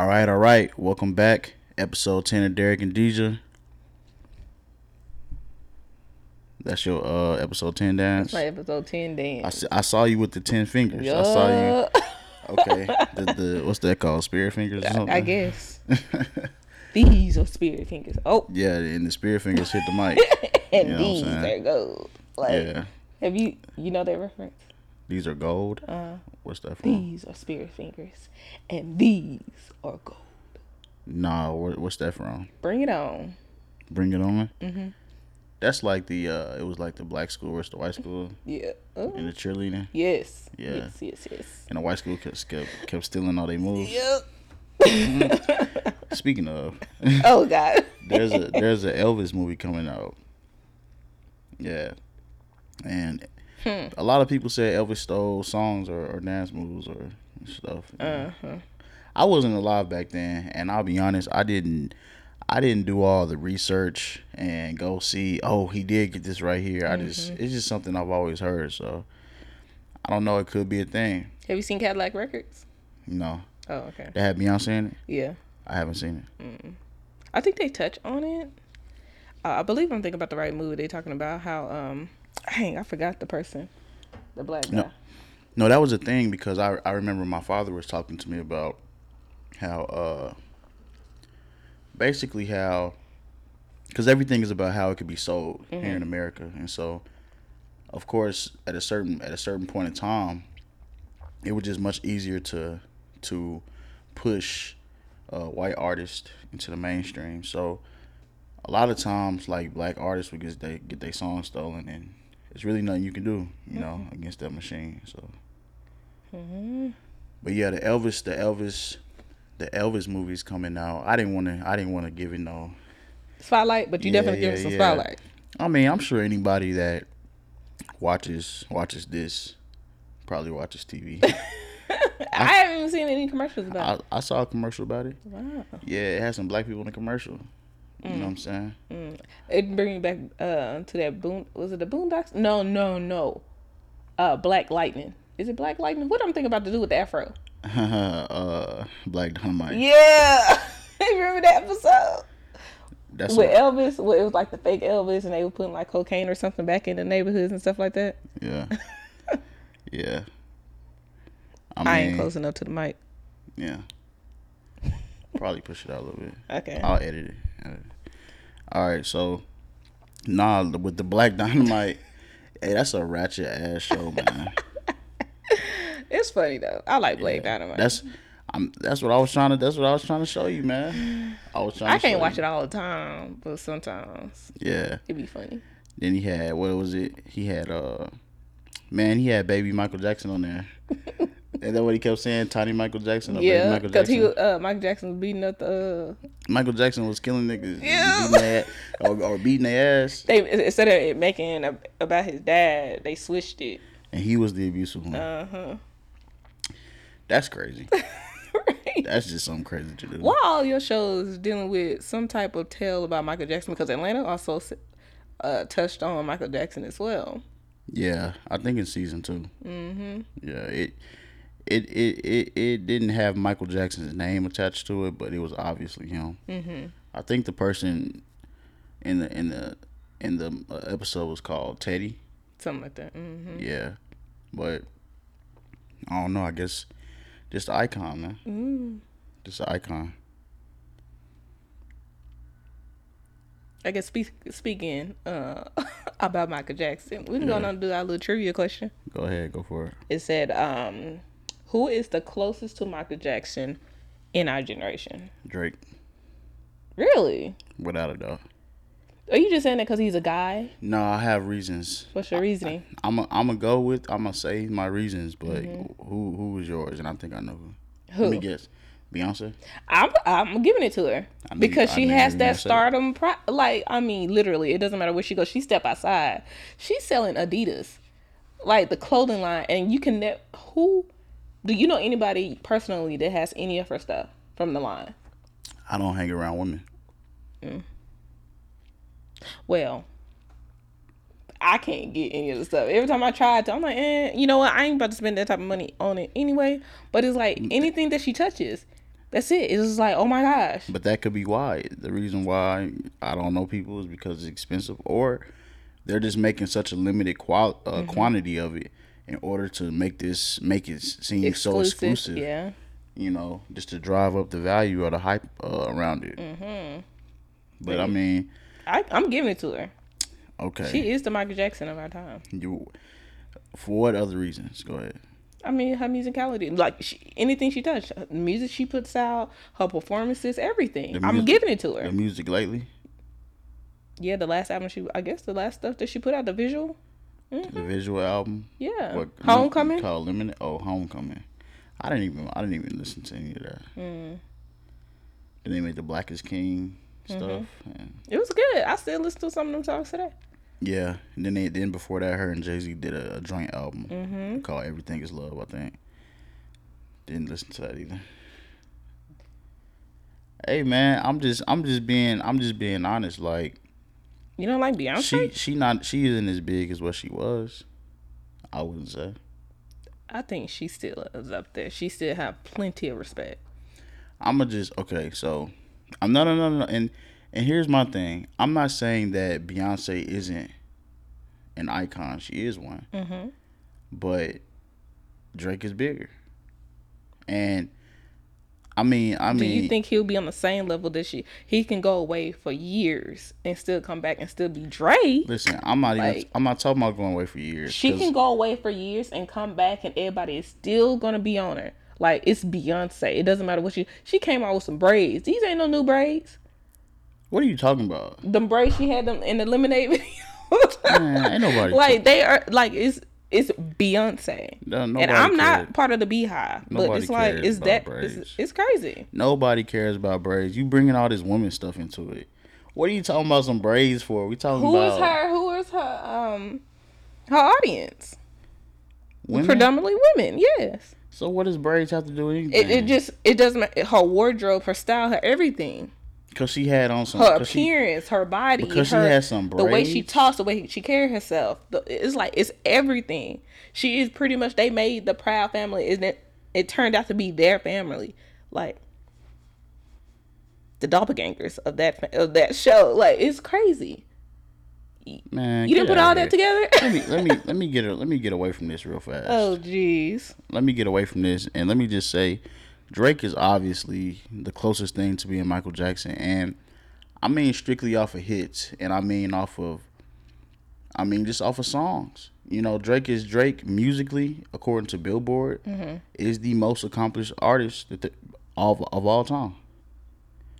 All right, all right. Welcome back. Episode 10 of Derrick and Deejah. That's your uh episode 10 dance. My episode ten dance. I saw you with the 10 fingers. I saw you. Okay. the, the what's that called? Spirit fingers something? I guess. These are spirit fingers. Oh, Yeah, and the spirit fingers hit the mic. and You know these are gold. Like, yeah. have you you know that reference? These are gold. Uh, What's that from? these are spirit fingers, and these are gold. Nah, what, what's that from? Bring it on. Bring it on. hmm That's like the uh it was like the black school versus the white school Yeah. Oh, in the cheerleading. yes. Yeah. Yes. Yes. Yes. And the white school kept kept, kept stealing all their moves. Yep. Speaking of, oh God. there's a there's a Elvis movie coming out. Yeah, and Hmm. a lot of people say Elvis stole songs or, or dance moves or stuff. Uh huh. I wasn't alive back then, and I'll be honest, I didn't. I didn't do all the research and go see. Oh, he did get this right here. I just it's just something I've always heard. So I don't know. It could be a thing. Have you seen Cadillac Records? No, Oh, okay. they had Beyonce in it. Yeah. I haven't seen it. Mm. I think they touch on it. Uh, I believe I'm thinking about the right movie. They're talking about how um, dang, I forgot the person, the black guy. No. No, that was a thing because I I remember my father was talking to me about how uh basically how because everything is about how it could be sold here in America, and so of course at a certain at a certain point in time, it was just much easier to to push uh, white artists into the mainstream. So a lot of times, like black artists would get they get their songs stolen, and it's really nothing you can do, you know, against that machine. So, hmm but yeah, the Elvis, the Elvis, the Elvis movies coming out. I didn't want to, I didn't want to give it no. Spotlight, but you Yeah, definitely give it some yeah. spotlight. I mean, I'm sure anybody that watches watches this probably watches TV. I haven't even seen any commercials about I, I saw a commercial about it. it. Wow. Yeah, it has some black people in the commercial. You know what I'm saying? Mm. It bring me back uh, to that boon. Was it the Boondocks? No, no, no. Uh, Black Lightning. Is it Black Lightning? What I'm thinking about to do with the Afro? uh, Black Dynamite. Yeah, remember that episode That's with what, Elvis? Where it was like the fake Elvis, and they were putting like cocaine or something back in the neighborhoods and stuff like that. yeah, yeah. I, I, mean, ain't close enough to the mic. Yeah. Probably push it out a little bit. Okay. I'll edit it. All right, so nah, with the Black Dynamite, hey, that's a ratchet ass show, man. It's funny though. I like Black Dynamite. That's I'm that's what I was trying to that's what I was trying to show you, man. I was trying I can't watch you. it all the time, but sometimes Yeah. It'd be funny. Then he had what was it? He had uh man, he had baby Michael Jackson on there. Is that what he kept saying? Tiny Michael Jackson Yeah, Michael because Jackson? he uh, Michael Jackson was beating up the. Uh, Michael Jackson was killing niggas, Yeah. beating their, or, or beating their ass, they instead of it making a, about his dad, they switched it. and he was the abusive one. Uh huh. That's crazy. right. That's just something crazy to do. Why all your shows dealing with some type of tale about Michael Jackson? Because Atlanta also uh, touched on Michael Jackson as well. Yeah, I think in season two. Mm-hmm. Yeah, it, it, it, it, it didn't have Michael Jackson's name attached to it, but it was obviously him. Mm-hmm. I think the person in the in the in the uh, episode was called Teddy. Something like that. Mm-hmm. Yeah, but I don't know. I guess just an icon, man. Mm. Just an icon. I guess speak, speaking uh, about Michael Jackson, we can go on and do our little trivia question. Go ahead, go for it. It said, um, "Who is the closest to Michael Jackson in our generation?" Drake, Really? without a doubt. Are you just saying that because he's a guy? No, I have reasons. What's your reasoning? I'm a, I'm gonna go with I'm gonna say my reasons, but Mm-hmm. who who is yours? And I think I know who. Who? Let me guess. Beyonce. I'm I'm giving it to her I because I she has that that. stardom. Pro- like I mean, literally, it doesn't matter where she goes. She step outside, she's selling Adidas, like the clothing line, and you can. Ne- who do you know anybody personally that has any of her stuff from the line? I don't hang around women. Well, I can't get any of the stuff. Every time I try to, I'm like, eh, you know what? I ain't about to spend that type of money on it anyway. But it's like anything that she touches, That's it. It's just like, oh my gosh. But that could be why. The reason why I don't know people is because it's expensive, or they're just making such a limited qual- uh, Mm-hmm. quantity of it in order to make this make it seem so exclusive. Yeah. You know, just to drive up the value or the hype uh, around it. Mm-hmm. But I mean, I, I'm giving it to her. okay, She is the Michael Jackson of our time. you. For what other reasons? Go ahead. I mean, her musicality, like she, anything she touched, the music she puts out, her performances, everything. The I'm giving it to her. The music lately, yeah, the last album she, I guess the last stuff that she put out, the visual. The visual album. Yeah. What Homecoming. Called Lemonade. Oh, Homecoming. I didn't even. I didn't even listen to any of that. Mm. Then they made the Black is King Mm-hmm. stuff. And It was good. I still listen to some of them songs today. yeah. And then they then before that, her and Jay Z did a, a joint album Mm-hmm. called Everything Is Love. I think. Didn't listen to that either. Hey man, I'm just I'm just being I'm just being honest. Like You don't like Beyonce? she she not she isn't as big as what she was. I wouldn't say. I think she still is up there. She still have plenty of respect. I'ma just okay, so I'm no no no no and and here's my thing. I'm not saying that Beyonce isn't an icon. She is one. Mm-hmm. But Drake is bigger. And I mean I mean, Do you think he'll be on the same level this year? He can go away for years and still come back and still be Drake. listen, I'm not even I'm not talking about going away for years. She can go away for years and come back, and everybody is still gonna be on her. Like it's Beyonce. It doesn't matter what she. She came out with some braids. These ain't no new braids. What are you talking about? Them braids she had them in the lemonade video. Man, ain't nobody like they are like it's it's Beyonce. No, and I'm not part of the BeyHive, but it's like it's that it's, it's crazy. Nobody cares about braids. You bringing all this woman stuff into it. What are you talking about some braids for? We talking Who is about her? Who is her? Um, her audience women? predominantly women. Yes. So what does braids have to do with anything? It, it just it doesn't. Her wardrobe, her style, her everything, Cause she had on some. her cause she- appearance, her body, because she had some the way she braids? talks, the way she carries herself. The, it's like it's everything. She is pretty much. They made the Proud Family, isn't it? It turned out to be their family, like the doppelgangers of that of that show. Like it's crazy. man, You didn't put all that together. let me let me let me get a, let me get away from this real fast. oh jeez. Let me get away from this and let me just say, Drake is obviously the closest thing to being Michael Jackson, and I mean strictly off of hits, and I mean off of, I mean just off of songs. You know, Drake is Drake musically, according to Billboard, mm-hmm. is the most accomplished artist that of of all time.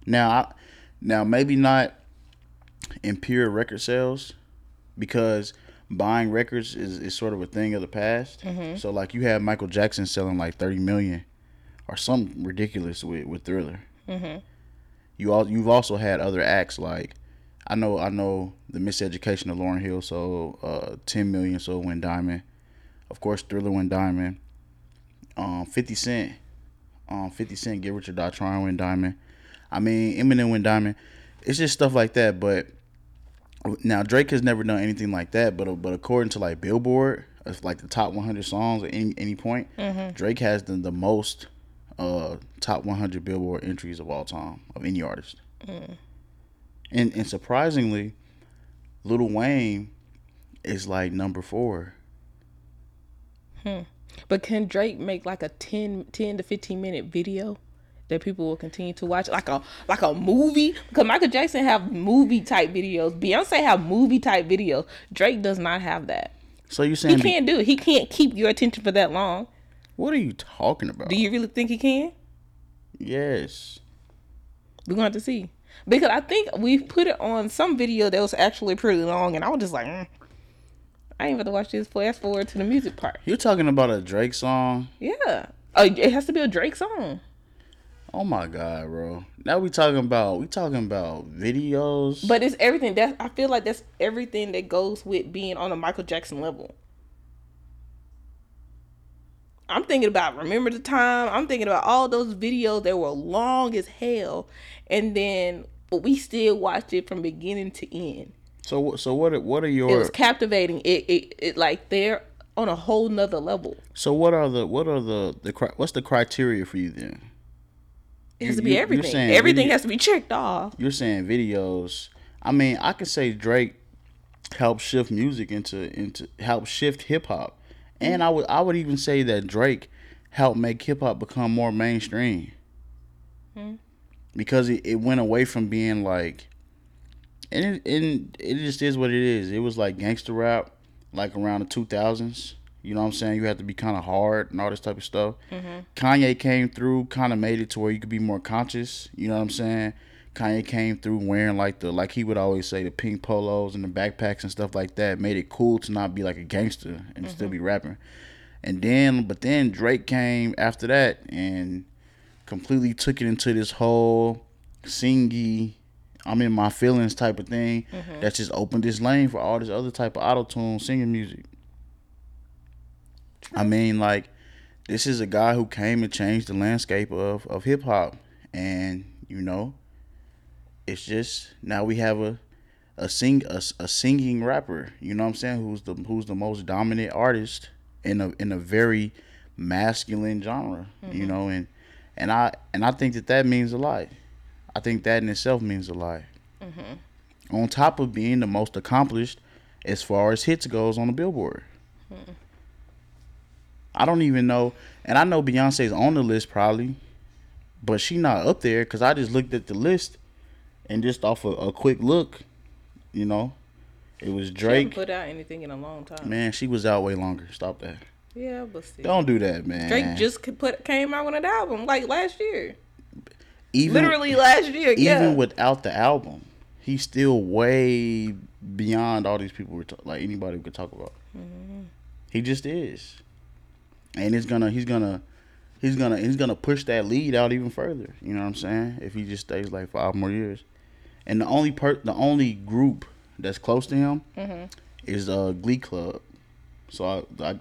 Now, I, now maybe not in pure record sales, because buying records is, is sort of a thing of the past. Mm-hmm. So like you have Michael Jackson selling like thirty million or something ridiculous with with Thriller. You all you've also had other acts like I know I know the Miseducation of Lauryn Hill sold uh, ten million, so went diamond. Of course, Thriller went diamond. Um, Fifty Cent, um, Fifty Cent, Get Rich or Die Trying went diamond. I mean, Eminem went diamond. It's just stuff like that, but now Drake has never done anything like that, but but according to like Billboard, like the top 100 songs at any any point, Drake has the, the most uh top 100 Billboard entries of all time of any artist. And and surprisingly, Little Wayne is like number four. But can Drake make like a 10, 10 to fifteen minute video that people will continue to watch, like a like a movie? Because Michael Jackson have movie type videos, Beyonce have movie type videos. Drake does not have that. So you saying he can't do it. He can't keep your attention for that long. What are you talking about? Do you really think he can? yes. We're going to have to see. Because I think we put it on some video that was actually pretty long, and I was just like, mm, I ain't about to watch this. Fast forward to the music part. You're talking about a Drake song? Yeah. Uh, it has to be a Drake song. Oh my god, bro. Now we talking about we talking about videos. But it's everything that I feel like that's everything that goes with being on a Michael Jackson level. I'm thinking about remember the time. I'm thinking about all those videos that were long as hell, and then but we still watched it from beginning to end. so what- so what are- what are your? It was captivating. It it, it like they're on a whole nother level. so what are the what are the the what's the criteria for you then? It has You- to be everything. Everything video- has to be checked off. you're saying videos. I mean, I could say Drake helped shift music into into help shift hip hop, and I would I would even say that Drake helped make hip hop become more mainstream hmm. because it, it went away from being like, and it, and it just is what it is. It was like gangster rap, like around the two thousands. You know what I'm saying? You had to be kind of hard and all this type of stuff. Mm-hmm. Kanye came through, kind of made it to where you could be more conscious. You know what I'm saying? Kanye came through wearing like the like he would always say the pink polos and the backpacks and stuff like that. Made it cool to not be like a gangster and still mm-hmm. be rapping. And then, but then Drake came after that and completely took it into this whole singy, I'm in my feelings type of thing. Mm-hmm. That just opened this lane for all this other type of auto tune singing music. I mean, like, this is a guy who came and changed the landscape of, of hip hop. And, you know, it's just now we have a a sing a, a singing rapper, you know what I'm saying, who's the who's the most dominant artist in a in a very masculine genre, you mm-hmm. know, and and I and I think that that means a lot. I think that in itself means a lot. Mm-hmm. On top of being the most accomplished as far as hits goes on the Billboard. Mm-hmm. I don't even know, and I know Beyonce's on the list probably, but she not up there because I just looked at the list, and just off a, a quick look, you know, it was Drake. put out anything in a long time. Man, she was out way longer. Stop that. Yeah, but still. Don't do that, man. Drake just put came out with an album like last year. even, Literally last year. even yeah. without the album, he's still way beyond all these people we're like anybody we could talk about. Mm-hmm. He just is, and it's gonna he's gonna he's gonna he's gonna push that lead out even further. You know what I'm saying? If he just stays like five more years, and the only per the only group that's close to him Mm-hmm. is uh Glee Club. So I, I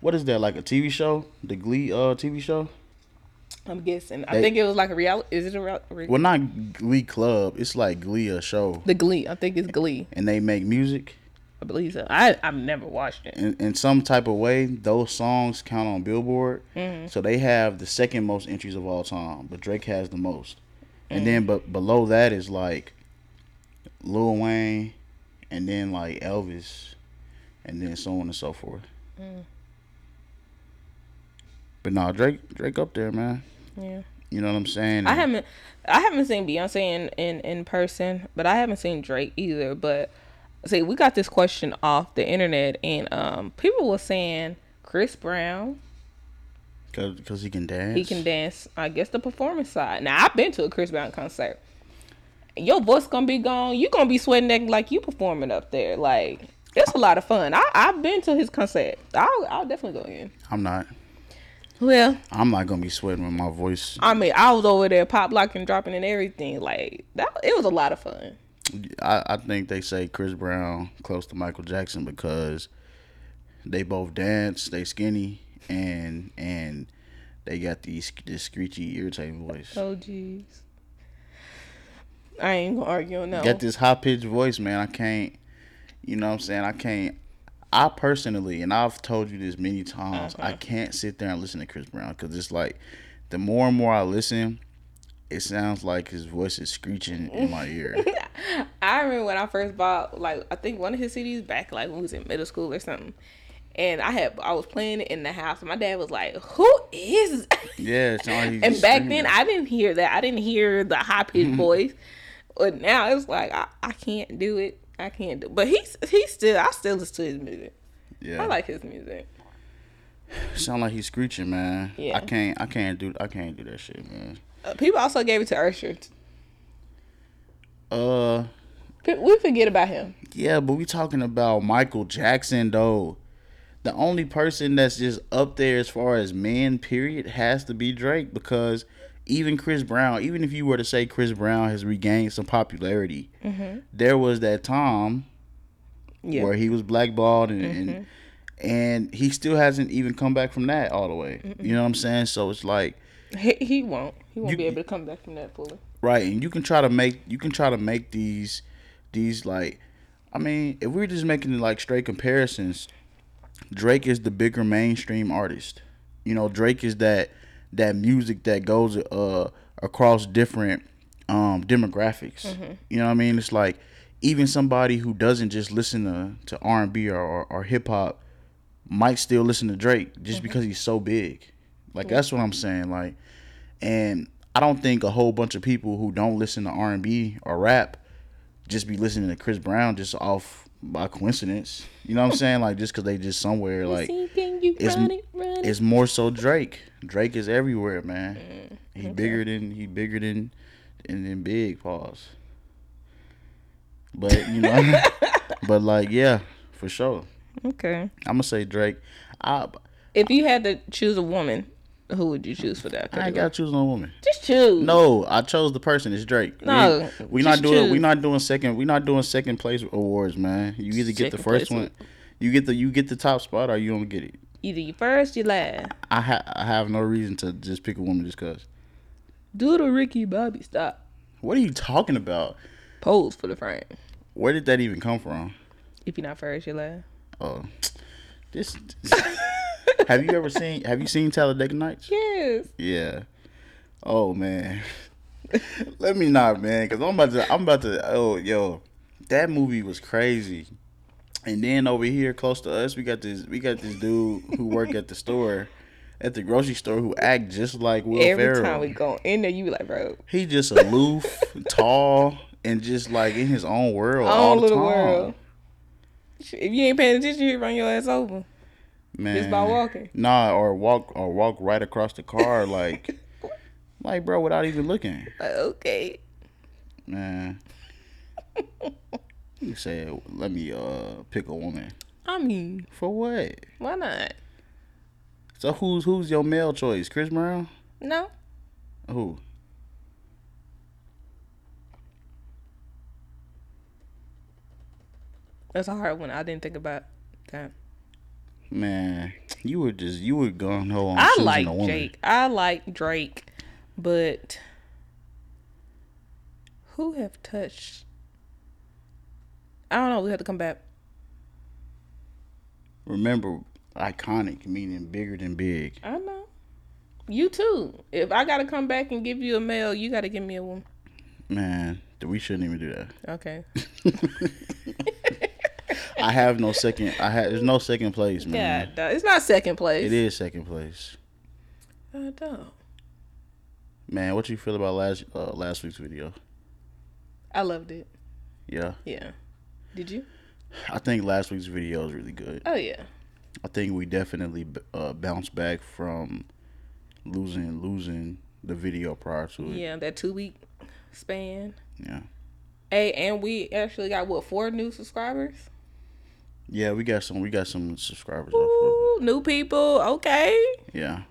what is that like a TV show? The Glee uh TV show? I'm guessing. I think it was like a reality. Is it a real? Re- Well, not Glee Club. It's like Glee a show, the Glee. I think it's Glee. and they make music. I believe so. I I've never watched it. in, in some type of way, those songs count on Billboard. So they have the second most entries of all time, but Drake has the most. And then, but below that is like Lil Wayne, and then like Elvis, and then so on and so forth. But no, Drake, Drake up there, man. Yeah. You know what I'm saying? I haven't I haven't seen Beyonce in, in, in person, but I haven't seen Drake either. But see, we got this question off the internet and um people were saying Chris Brown, because he can dance. he can dance, I guess the performance side. Now I've been to a Chris Brown concert. Your voice gonna be gone. You gonna be sweating acting like you performing up there. Like it's a lot of fun. I I've been to his concert. I'll I'll definitely go again. I'm not. Well, I'm not gonna be sweating with my voice. I mean, I was over there pop locking, dropping, and everything. Like that, it was a lot of fun. I, I think they say Chris Brown close to Michael Jackson because they both dance, they skinny, and and they got these this screechy, irritating voice. Oh jeez. I ain't gonna argue on that. Got this high pitched voice, man. I can't. You know what I'm saying? I can't. I personally, and I've told you this many times, I can't sit there and listen to Chris Brown because it's like the more and more I listen, it sounds like his voice is screeching in my ear. I remember when I first bought like I think one of his CDs back like when we was in middle school or something. And I had I was playing it in the house and my dad was like, Who is yeah, like And back screaming. then I didn't hear that. I didn't hear the high pitched voice. But now it's like I, I can't do it. I can't do but he's he's still I still listen to his music. yeah. I like his music. Sound like he's screeching, man. Yeah. I can't. I can't do. I can't do that shit, man. Uh, people also gave it to Usher. Uh, We forget about him. yeah, but we talking about Michael Jackson though. The only person that's just up there as far as men, period, has to be Drake because even Chris Brown, even if you were to say Chris Brown has regained some popularity, mm-hmm. there was that time Yeah. where he was blackballed and, and mm-hmm. and he still hasn't even come back from that all the way. You know what I'm saying? So it's like He, he won't. He won't You- be able to come back from that fully. Right, and you can try to make you can try to make these these like I mean, if we're just making like straight comparisons, Drake is the bigger mainstream artist. You know, Drake is that that music that goes uh across different um demographics. Mm-hmm. You know what I mean? It's like even somebody who doesn't just listen to to R and B or, or, or hip hop might still listen to Drake just because he's so big. Like that's what I'm saying. Like, and I don't think a whole bunch of people who don't listen to R and B or rap just be listening to Chris Brown just off by coincidence. You know what I'm saying? Like just because they just somewhere like See, can you it's- run it, run it? it's more so Drake. Drake is everywhere, man. Mm, He bigger than he bigger than than, than big pause. But you know, but like yeah, for sure. Okay. I'm gonna say Drake. I If you had to choose a woman, who would you choose for that? I ain't gotta choose no woman. Just choose. No, I chose the person. It's Drake. No, we, we not doing. We not doing second. We not doing second place awards, man. You either get the first one, you get the you get the top spot, or you don't get it. Either you first, you last. I ha- I have no reason to just pick a woman just cause. Do the Ricky Bobby stop. What are you talking about? Pose for the frame. Where did that even come from? If you're not first, you're last. Oh, this. have you ever seen? Have you seen Talladega Nights? Yes. Yeah. Oh man. Let me not, man, because I'm about to. I'm about to. Oh, yo, that movie was crazy. And then over here, close to us, we got this. We got this dude who work at the store, at the grocery store, who act just like Will Every Ferrell. time we go in there, you be like, bro, he just aloof, tall, and just like in his own world all own the little time. world. If you ain't paying attention, you run your ass over. Man. Just by walking. Nah, or walk or walk right across the car like like bro without even looking. Okay. Man. You said let me uh pick a woman. I mean, For what? why not? So who's who's your male choice? Chris Brown? No. Who? That's a hard one. I didn't think about that. Man, you were just you were gung ho on I like. Jake. I like Drake, but who have touched? I don't know. We have to come back. Remember, iconic meaning bigger than big. I know. You too. If I gotta come back and give you a male, you gotta give me a woman. Man, we shouldn't even do that. Okay. I have no second. I have. There's no second place, man. God, it's not second place. It is second place. I don't. Man, what you feel about last uh, last week's video? I loved it. Yeah, Yeah. Did you? I think last week's video is really good. Oh yeah. I think we definitely uh, bounced back from losing losing the video prior to it. Yeah, that two week span. Yeah, Hey, and we actually got what four new subscribers? Yeah, we got some we got some subscribers. Up Ooh, new people. Okay. Yeah.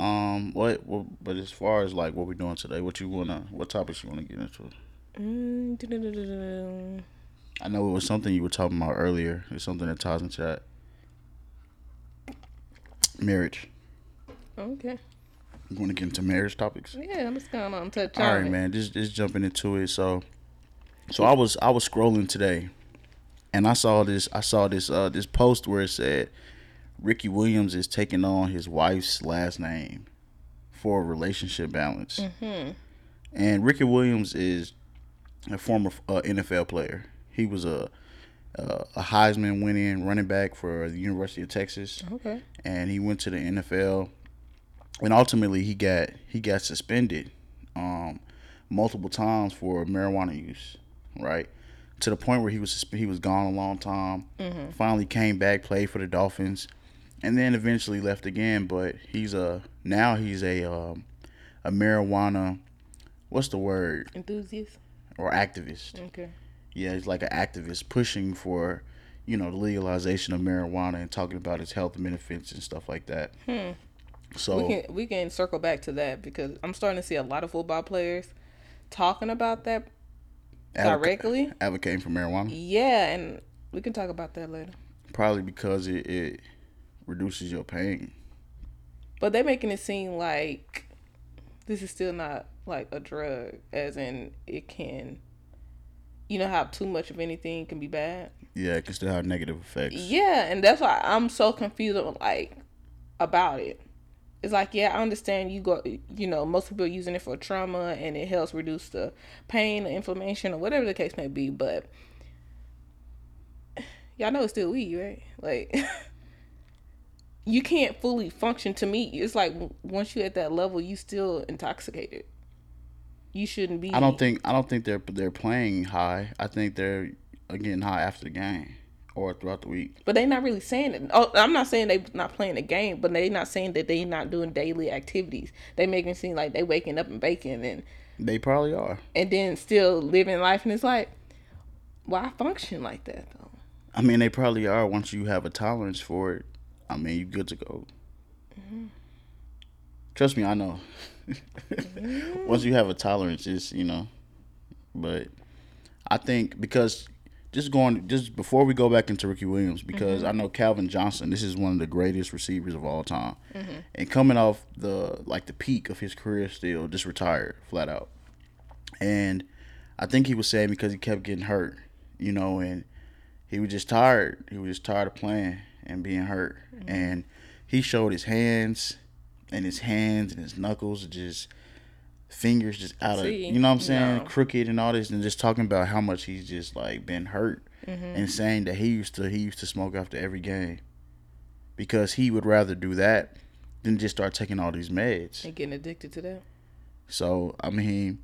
Um, what, what? But as far as like what we're doing today, what you wanna, what topics you wanna get into? Mm. I know it was something you were talking about earlier. It's something that ties into that. Marriage. Okay. You want to get into marriage topics? Yeah, I'm just going on touch All on right, it. man. Just just jumping into it. So, so I was I was scrolling today, and I saw this I saw this uh this post where it said Ricky Williams is taking on his wife's last name for relationship balance, Mm-hmm. and Ricky Williams is a former uh, NFL player. He was a uh, a Heisman winning running back for the University of Texas Okay. and he went to the NFL, and ultimately he got he got suspended um, multiple times for marijuana use, right? To the point where he was he was gone a long time. Finally came back, played for the Dolphins, and then eventually left again. But he's a now he's a um, a marijuana, what's the word Enthusiast. or activist? Okay. Yeah, he's like an activist pushing for, you know, the legalization of marijuana and talking about its health benefits and stuff like that. Hmm. So We can we can circle back to that because I'm starting to see a lot of football players talking about that directly. advocating for marijuana, Yeah, and we can talk about that later. probably because it, it reduces your pain. But they're making it seem like this is still not like a drug, as in it can. You know how too much of anything can be bad. Yeah, it can still have negative effects. Yeah, and that's why I'm so confused on, like about it it's like yeah i understand you go you know most people are using it for trauma and it helps reduce the pain or inflammation or whatever the case may be but y'all know it's still weed right? Like you can't fully function to me. It's like once you're at that level you still intoxicated. You shouldn't be I don't think I don't think they're they're playing high. I think they're getting high after the game or throughout the week. but they not really saying it oh i'm not saying they not playing the game but they not saying that they not doing daily activities they making it seem like they waking up and baking and They probably are. and then still living life and it's like why function like that though I mean, they probably are. Once you have a tolerance for it, I mean, you good to go. Mm-hmm. Trust me, I know. Once you have a tolerance, it's you know. But I think because just going just before we go back into Ricky Williams, because mm-hmm. I know Calvin Johnson, this is one of the greatest receivers of all time, mm-hmm. and coming off the like the peak of his career, still just retired flat out, and I think he was saying because he kept getting hurt, you know, and he was just tired. He was just tired of playing and being hurt. Mm-hmm. And he showed his hands and his hands and his knuckles just fingers just out See, of you know what I'm saying, no. crooked and all this and just talking about how much he's just like been hurt and saying that he used to he used to smoke after every game. Because he would rather do that than just start taking all these meds. and getting addicted to that So I mean,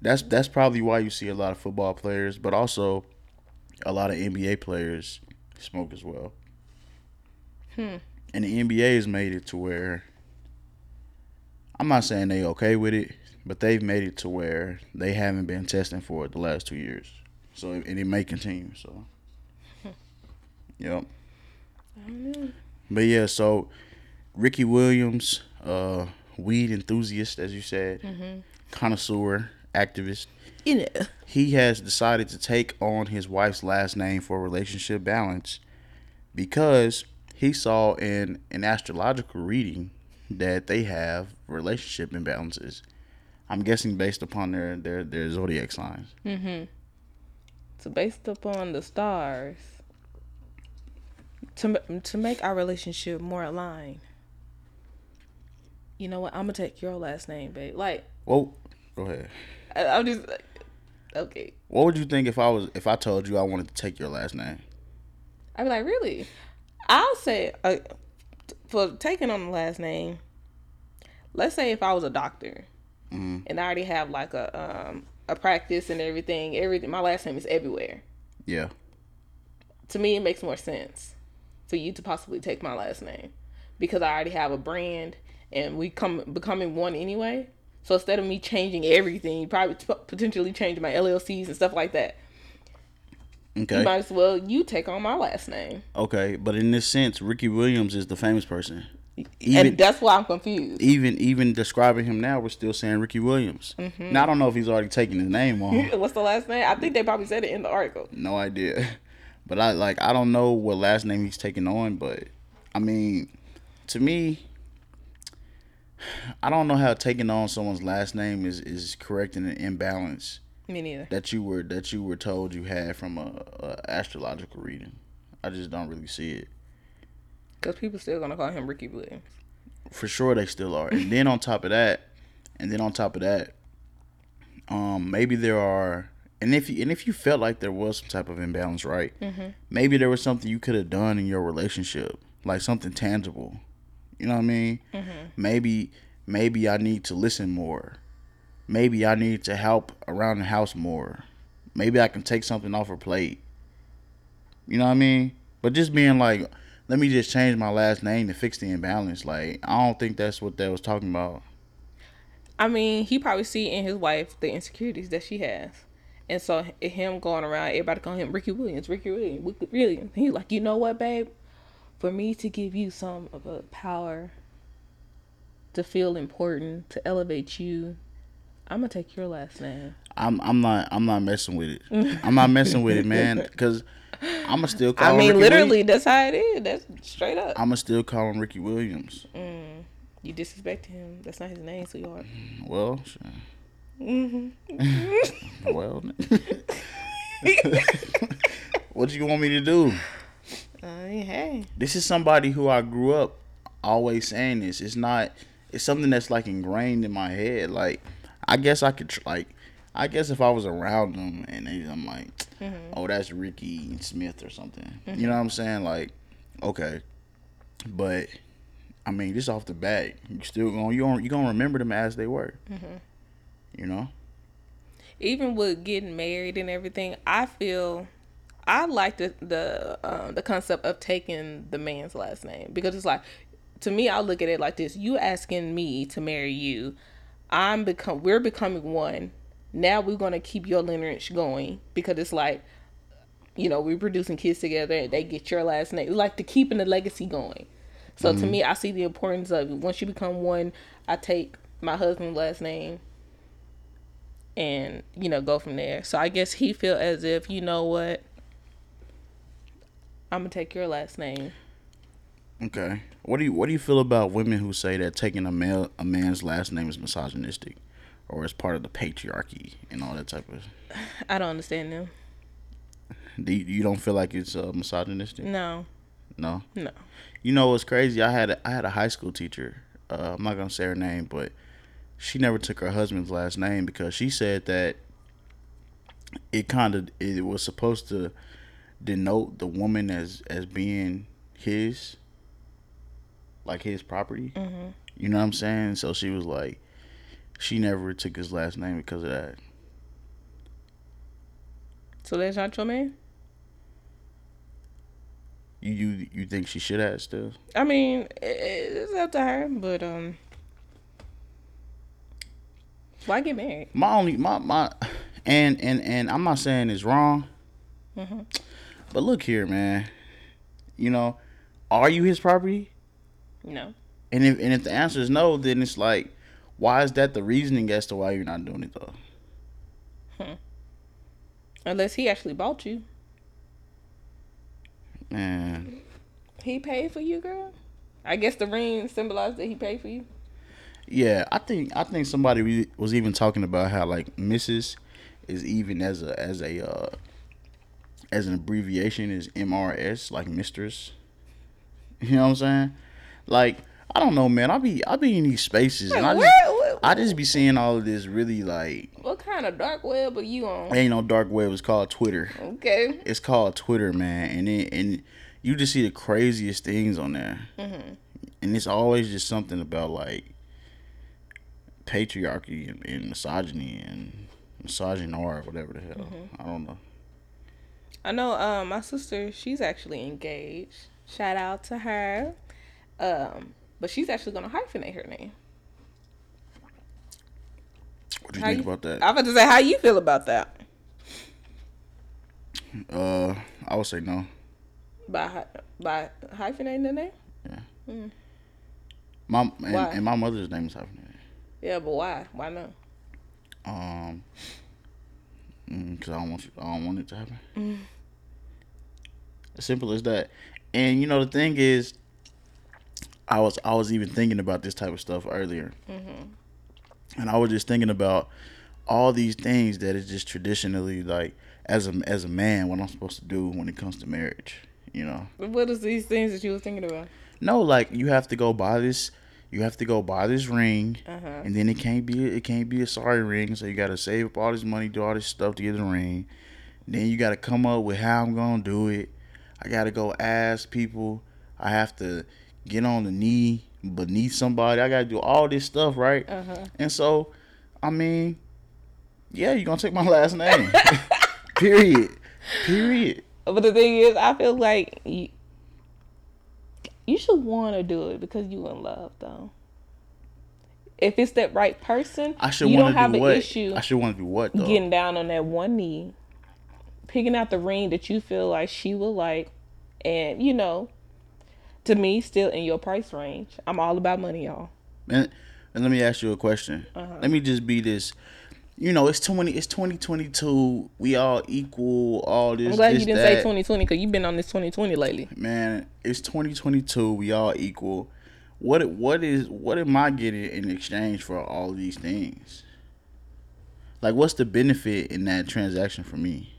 that's that's probably why you see a lot of football players, but also a lot of NBA players smoke as well. Hmm. And the NBA has made it to where I'm not saying they okay with it, but they've made it to where they haven't been testing for it the last two years. So and it may continue. So, yep. I don't know. But yeah, so Ricky Williams, uh, weed enthusiast, as you said, connoisseur, activist. you know He has decided to take on his wife's last name for relationship balance because he saw in an astrological reading that they have relationship imbalances. I'm guessing based upon their their, their zodiac signs. So based upon the stars, to to make our relationship more aligned. You know what? I'm gonna take your last name, babe. Like Well, go ahead. I, I'm just like, okay. What would you think if I was if I told you I wanted to take your last name? I'd be like, really? I'll say uh, for taking on the last name. Let's say if I was a doctor, Mhm. and I already have like a um a practice and everything. Everything. My last name is everywhere. Yeah. to me it makes more sense for you to possibly take my last name because I already have a brand and we come becoming one anyway. So instead of me changing everything, you probably t- potentially change my LLCs and stuff like that, Okay. you might as well you take on my last name. Okay, but in this sense, Ricky Williams is the famous person. Even and that's why I'm confused. even even describing him now, we're still saying Ricky Williams. Mm-hmm. Now I don't know if he's already taken his name on. What's the last name? I think they probably said it in the article. no idea. But I like I don't know what last name he's taking on, but I mean, to me, I don't know how taking on someone's last name is is correcting an imbalance Me neither. that you were that you were told you had from a, a astrological reading. I just don't really see it. Because people still gonna call him Ricky Williams. For sure they still are. And then on top of that, and then on top of that, um, maybe there are and if you and if you felt like there was some type of imbalance, right? Maybe there was something you could have done in your relationship, like something tangible. You know what I mean? Maybe maybe I need to listen more. Maybe I need to help around the house more. Maybe I can take something off her plate. You know what I mean? But just being like, let me just change my last name to fix the imbalance. Like, I don't think that's what that was talking about. I mean, he probably see in his wife the insecurities that she has. And so him going around, everybody calling him Ricky Williams, Ricky Williams, Ricky Williams. He's like, you know what, babe? For me to give you some of a power to feel important, to elevate you, I'm gonna take your last name. I'm I'm not I'm not messing with it. I'm not messing with it, man. Because I'ma still call. I mean, Ricky literally, that's how it is. That's straight up. I'ma still call him Ricky Williams. You disrespect him. That's not his name, sweetheart. Well, sure. Mm-hmm. well, what do you want me to do? Uh, hey, This is somebody who I grew up always saying this. It's not. It's something that's like ingrained in my head. Like, I guess I could tr- like. I guess if I was around them and they, I'm like, mm-hmm. oh, that's Ricky Smith or something. You mm-hmm. know what I'm saying? Like, okay, but I mean, just off the bat, you still going you gonna you gonna remember them as they were. Mm-hmm. You know? even with getting married and everything, I feel I like the the um, the concept of taking the man's last name because it's like to me, I look at it like this: you asking me to marry you, I'm become we're becoming one. Now we're gonna keep your lineage going because it's like you know we're producing kids together and they get your last name, like to keeping the legacy going. So to mm-hmm. me, I see the importance of it. Once you become one, I take my husband's last name and you know go from there. So I guess he feel as if you know what, I'm gonna take your last name. Okay. What do you what do you feel about women who say that taking a male a man's last name is misogynistic, or is part of the patriarchy and all that type of? I don't understand them. Do you, you don't feel like it's uh, misogynistic? No, No. no. You know what's crazy? I had a, I had a high school teacher. Uh, I'm not gonna say her name, but she never took her husband's last name because she said that it kind of it was supposed to denote the woman as as being his, like his property. Mhm. You know what I'm saying? So she was like, she never took his last name because of that. So that's not your man. You you you think she should have still? I mean, i- i- it's up to her, but um, why get married? my only my my and and and I'm not saying it's wrong. Mhm. But look here, man. You know, are you his property? No, And if and if the answer is no, then it's like, why is that the reasoning as to why you're not doing it though? unless he actually bought you. Man, He paid for you, girl. I guess the ring symbolized that he paid for you. yeah, I think I think somebody was even talking about how like Mrs. is even as a as a uh, as an abbreviation is MRS like mistress. You know what I'm saying? Like I don't know, man. I be I be in these spaces and I just I just be seeing all of this really like what kind of dark web are you on? ain't no dark web. It's called Twitter. Okay. It's called Twitter, man, and it, and you just see the craziest things on there, Mhm. and it's always just something about like patriarchy and, and misogyny and misogyny or whatever the hell. I don't know. I know um my sister, she's actually engaged. Shout out to her. Um, but she's actually gonna hyphenate her name. What do you How think you- about that? I was about to say, how you feel about that? Uh, I would say no. By by hyphenating the name? Yeah. My and, Why? and my mother's name is hyphenated. Yeah, but why? Why not? Um, because I don't want you, I don't want it to happen. Mm. As simple as that. And you know the thing is, I was I was even thinking about this type of stuff earlier, Mm-hmm. and I was just thinking about all these things that is just traditionally like as a as a man what I'm supposed to do when it comes to marriage. You know, But What is these things that you were thinking about? no, like you have to go buy this. You have to go buy this ring, Uh huh. and then it can't be it can't be a sorry ring. So you got to save up all this money, do all this stuff to get the ring. Then you got to come up with how I'm gonna do it. I got to go ask people. I have to get on the knee beneath somebody. I got to do all this stuff, right? Uh huh. And so, I mean, yeah, you're gonna take my last name. Period. Period. But the thing is, I feel like you, you should want to do it because you in love, though. If it's that right person, I should you want don't to have do an what? issue I should want to do what though? getting down on that one knee, picking out the ring that you feel like she will like, and you know, to me, still in your price range. I'm all about money, y'all. And, and let me ask you a question. Uh-huh. Let me just be this. You know, it's twenty. It's twenty twenty two. We all equal. All this. I'm glad this, you didn't that. say 2020 because you've been on this 2020 lately. Man, it's twenty twenty two. We all equal. What what is what am I getting in exchange for all these things? Like, what's the benefit in that transaction for me?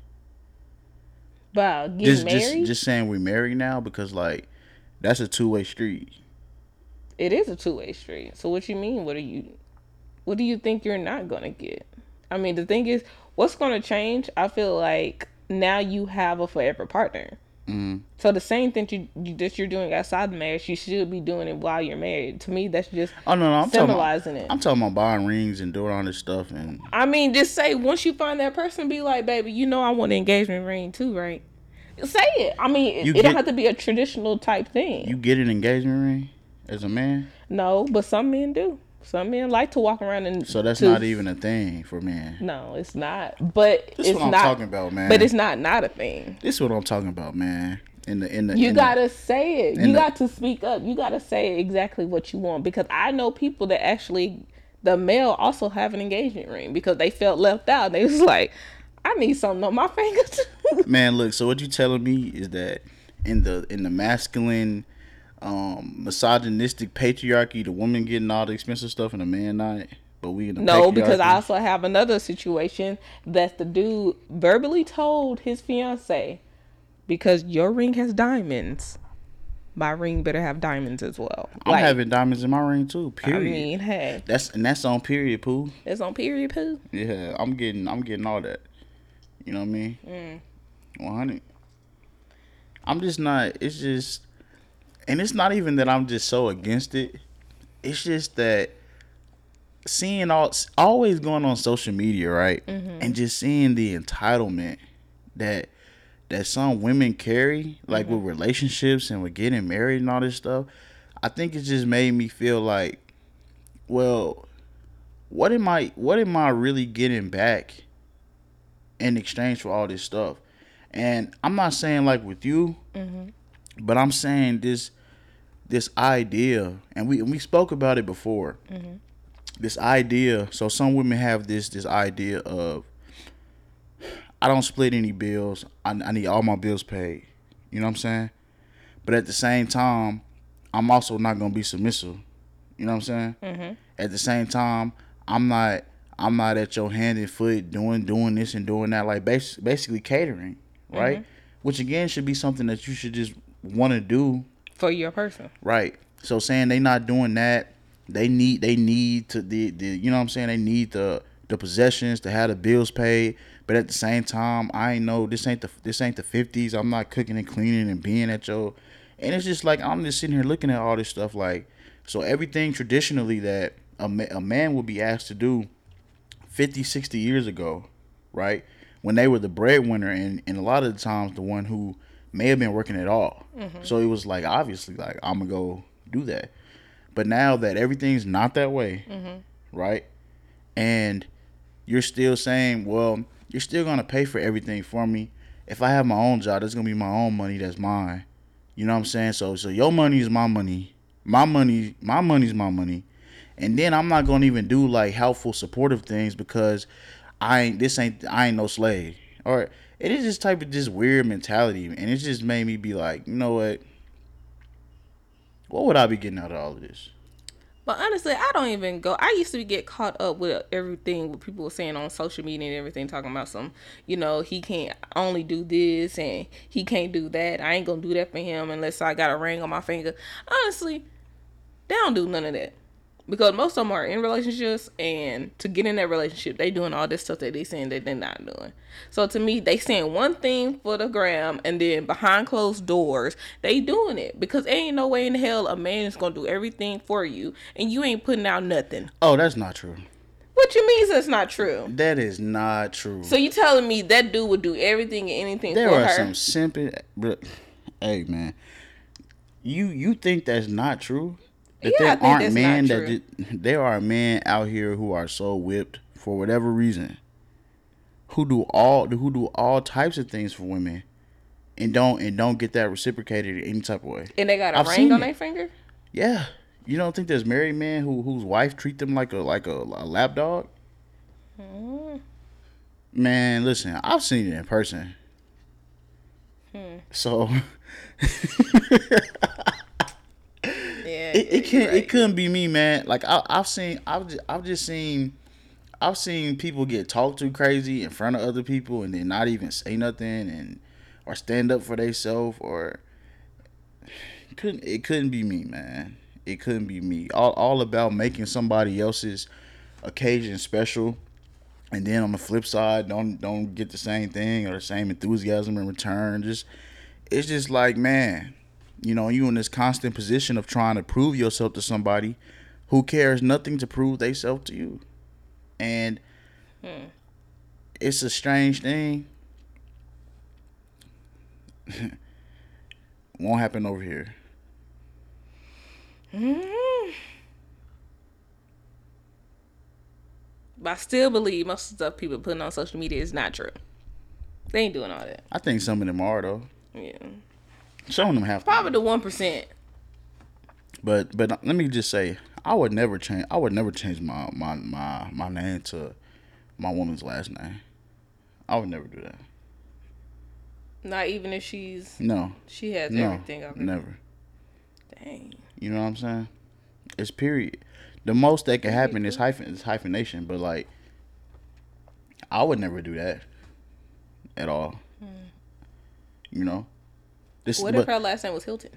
Wow, getting Just married. just just saying we're married now because like that's a two way street. It is a two way street. So what you mean? What are you? What do you think you're not gonna get? I mean, the thing is, what's gonna change? I feel like now you have a forever partner. Mm. So the same thing you, you that you're doing outside the marriage, you should be doing it while you're married. To me, that's just Oh no, no, I'm symbolizing About, it. I'm talking about buying rings and doing all this stuff, and I mean, just say once you find that person, be like, baby, you know I want an engagement ring too, right? Say it. I mean, it, You it don't have to be a traditional type thing. you get an engagement ring as a man. no, but some men do. Some men like to walk around and. So that's to- not even a thing for men. No, it's not. But This is it's what I'm not. talking about, man. But it's not not a thing. This is what I'm talking about, man. In the in the You in gotta say it. You the- got to speak up. You gotta say exactly what you want because I know people that actually, the male also have an engagement ring because they felt left out. They was like, I need something on my finger too. man. Look, so what you telling me is that in the in the masculine, um, misogynistic patriarchy, the woman getting all the expensive stuff and the man not. But we in the no, because I also have another situation that the dude verbally told his fiance, because your ring has diamonds, my ring better have diamonds as well. I'm Like, having diamonds in my ring too. Period. I mean, hey, that's and that's on period, poo. it's on period poo. Yeah, I'm getting I'm getting all that. You know what I mean? Mm. One hundred. I'm just not. It's just, and it's not even that I'm just so against it. It's just that seeing all always going on social media, right, and just seeing the entitlement that that some women carry, like with relationships and with getting married and all this stuff. I think it just made me feel like, well, what am I what am I really getting back in exchange for all this stuff? And I'm not saying like with you, mm-hmm. but I'm saying this this idea, and we we spoke about it before. Mm-hmm. This idea. So some women have this this idea of I don't split any bills. I, I need all my bills paid. You know what I'm saying? But at the same time, I'm also not gonna be submissive. You know what I'm saying? Mm-hmm. At the same time, I'm not I'm not at your hand and foot doing doing this and doing that like bas- basically catering, right? Mm-hmm. Which again should be something that you should just want to do, For your person. right? So saying they not doing that, they need they need to the, the you know what I'm saying they need the the possessions to have the bills paid. But at the same time, I ain't know this ain't the this ain't the fifties. I'm not cooking and cleaning and being at your, and it's just like I'm just sitting here looking at all this stuff like, so everything traditionally that a, ma- a man would be asked to do 50, 60 years ago, right? When they were the breadwinner and, and a lot of the times the one who may have been working at all. Mm-hmm. So it was like obviously like I'm gonna go do that. But now that everything's not that way, mm-hmm. right? And you're still saying, well, you're still gonna pay for everything for me. If I have my own job, that's gonna be my own money. That's mine. You know what I'm saying? So, so your money is my money. My money, my money's my money. And then I'm not gonna even do like helpful, supportive things because I ain't. This ain't. I ain't no slave. Or it is this type of just weird mentality, and it just made me be like, you know what? What would I be getting out of all of this? But honestly, I don't even go. I used to get caught up with everything what people were saying on social media and everything, talking about some, you know, he can't only do this and he can't do that. I ain't gonna do that for him unless I got a ring on my finger. Honestly, they don't do none of that because most of them are in relationships, and to get in that relationship, they doing all this stuff that they saying that they're not doing. So to me, they saying one thing for the gram, and then behind closed doors, they doing it because ain't no way in hell a man is gonna do everything for you, and you ain't putting out nothing. Oh, that's not true. What you mean that's not true? That is not true. So you telling me that dude would do everything and anything there for are her? some simple. Hey, man, you you think that's not true? That Yeah, there aren't men that did, there are men out here who are so whipped for whatever reason, who do all who do all types of things for women, and don't and don't get that reciprocated in any type of way. and they got a I've ring on their finger? Yeah, you don't think there's married men who whose wife treat them like a like a, a lap dog? Mm. Man, listen, I've seen it in person. Hmm. So It, it can't right. it couldn't be me, man. Like I, I've seen I've just, I've just seen I've seen people get talked to crazy in front of other people and then not even say nothing and or stand up for themselves or couldn't it couldn't be me, man. it couldn't be me. All all about making somebody else's occasion special. And then on the flip side, don't don't get the same thing or the same enthusiasm in return. Just it's just like, man, you know, you in this constant position of trying to prove yourself to somebody who cares nothing to prove theyself to you. And hmm. it's a strange thing. Won't happen over here. Mm-hmm. But I still believe most of the stuff people putting on social media is not true. They ain't doing all that. I think some of them are though. Yeah. Some of them have. Probably the one percent. But but let me just say, I would never change. I would never change my my my my name to my woman's last name. I would never do that. Not even if she's no. She has no, everything. Okay. Never. Dang. You know what I'm saying? It's period. The most that can happen is hyphen is hyphenation, but like, I would never do that at all. Hmm. You know. This, what if her last name was Hilton?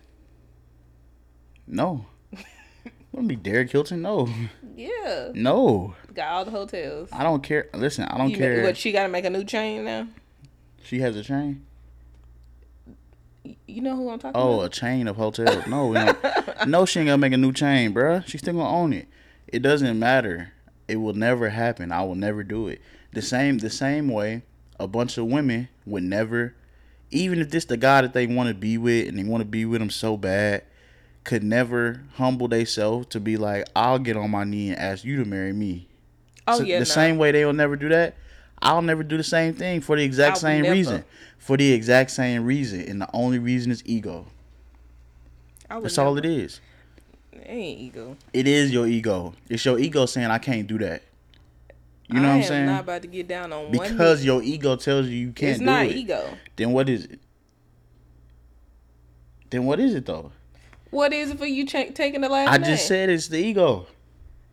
No. Wouldn't be Derrick Hilton? No. Yeah. No. Got all the hotels. I don't care. Listen, I don't you care. What she got to make a new chain now? She has a chain. You know who I'm talking oh, about? oh, about? a chain of hotels. No, no, she ain't gonna make a new chain, bruh. She's still gonna own it. It doesn't matter. It will never happen. I will never do it. The same, the same way, a bunch of women would never, even if this the guy that they want to be with and they want to be with him so bad, could never humble themselves to be like, I'll get on my knee and ask you to marry me. Oh so yeah. The no. same way they will never do that. I'll never do the same thing for the exact same never. reason. For the exact same reason, and the only reason is ego. That's never. all it is. It ain't ego. It is your ego. It's your ego saying I can't do that. You know I what I'm saying? Not about to get down on because your ego tells you you can't. It's not it. ego. Then what is it? Then what is it though? What is it for you ch- taking the last I name? just said it's the ego.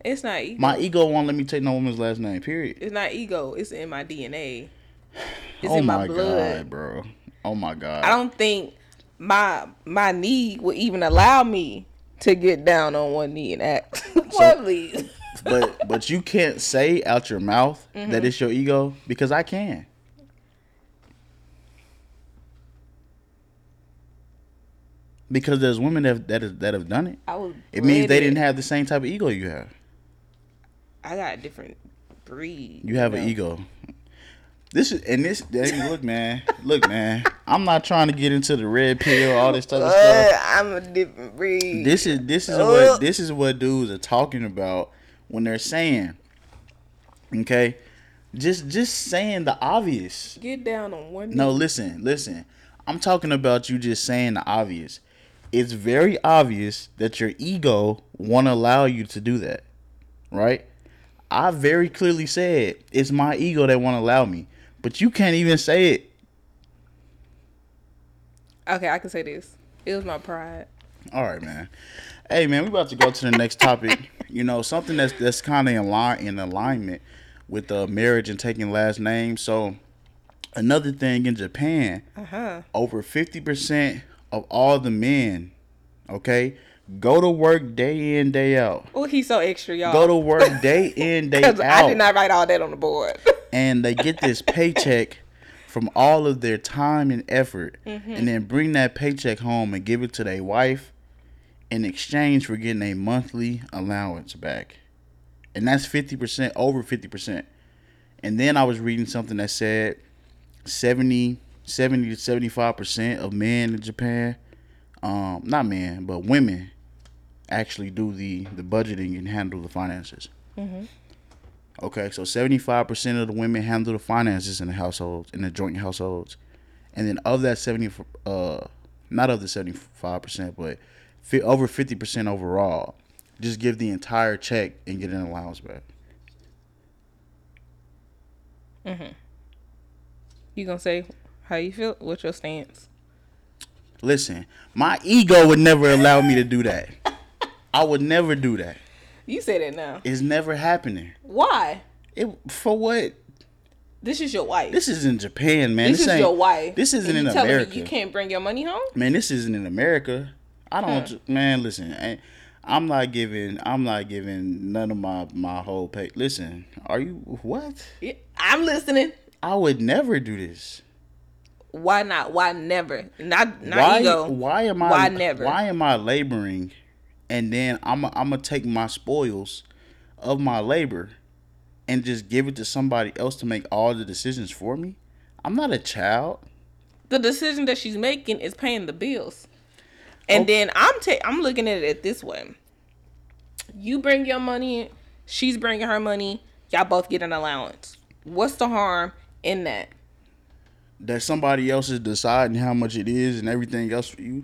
It's not ego. My ego won't let me take no woman's last name. Period. It's not ego. It's in my DNA. It's oh in my, my blood, God, bro. Oh my God. I don't think my my knee would even allow me to get down on one knee and act. so, please. But but you can't say out your mouth mm-hmm. that it's your ego because I can. Because there's women that that, is, that have done it. it means they didn't have the same type of ego you have. I got a different breed. You have you know? an ego. This is and this. Look, man. Look, man. I'm not trying to get into the red pill, all this type of stuff. I'm a different breed. This is this is what this is what dudes are talking about when they're saying, okay, just just saying the obvious. Get down on one. Knee. No, listen, listen. I'm talking about you just saying the obvious it's very obvious that your ego won't allow you to do that, right? I very clearly said it's my ego that won't allow me, but you can't even say it. Okay, I can say this. It was my pride. All right, man. Hey, man, we about to go to the next topic. you know, something that's that's kind of in line in alignment with uh, marriage and taking last names. So, another thing in Japan, uh-huh. over fifty percent of all the men, okay, go to work day in, day out. Oh, he's so extra, y'all. Go to work day in, day out. I did not write all that on the board. and they get this paycheck from all of their time and effort, mm-hmm. and then bring that paycheck home and give it to their wife in exchange for getting a monthly allowance back. And that's 50%, over 50%. And then I was reading something that said 70 70 to 75 percent of men in Japan, um, not men, but women, actually do the the budgeting and handle the finances. Mm-hmm. Okay, so 75 percent of the women handle the finances in the households, in the joint households, and then of that 70, uh, not of the 75 percent, but fi- over 50 percent overall, just give the entire check and get an allowance back. Mhm. You gonna say how you feel? What's your stance? Listen, my ego would never allow me to do that. I would never do that. You say that now. It's never happening. Why? It for what? This is your wife. This is in Japan, man. This, this is your wife. This isn't in America. you can't bring your money home. Man, this isn't in America. I don't. Hmm. Man, listen. I, I'm not giving. I'm not giving none of my my whole pay. Listen, are you what? Yeah, I'm listening. I would never do this. Why not? Why never? Not not why? ego. Why am I? Why never? Why am I laboring, and then I'm I'm gonna take my spoils of my labor, and just give it to somebody else to make all the decisions for me? I'm not a child. The decision that she's making is paying the bills, and Oh. then I'm ta- I'm looking at it this way. You bring your money in, she's bringing her money. Y'all both get an allowance. What's the harm in that? That somebody else is deciding how much it is and everything else for you.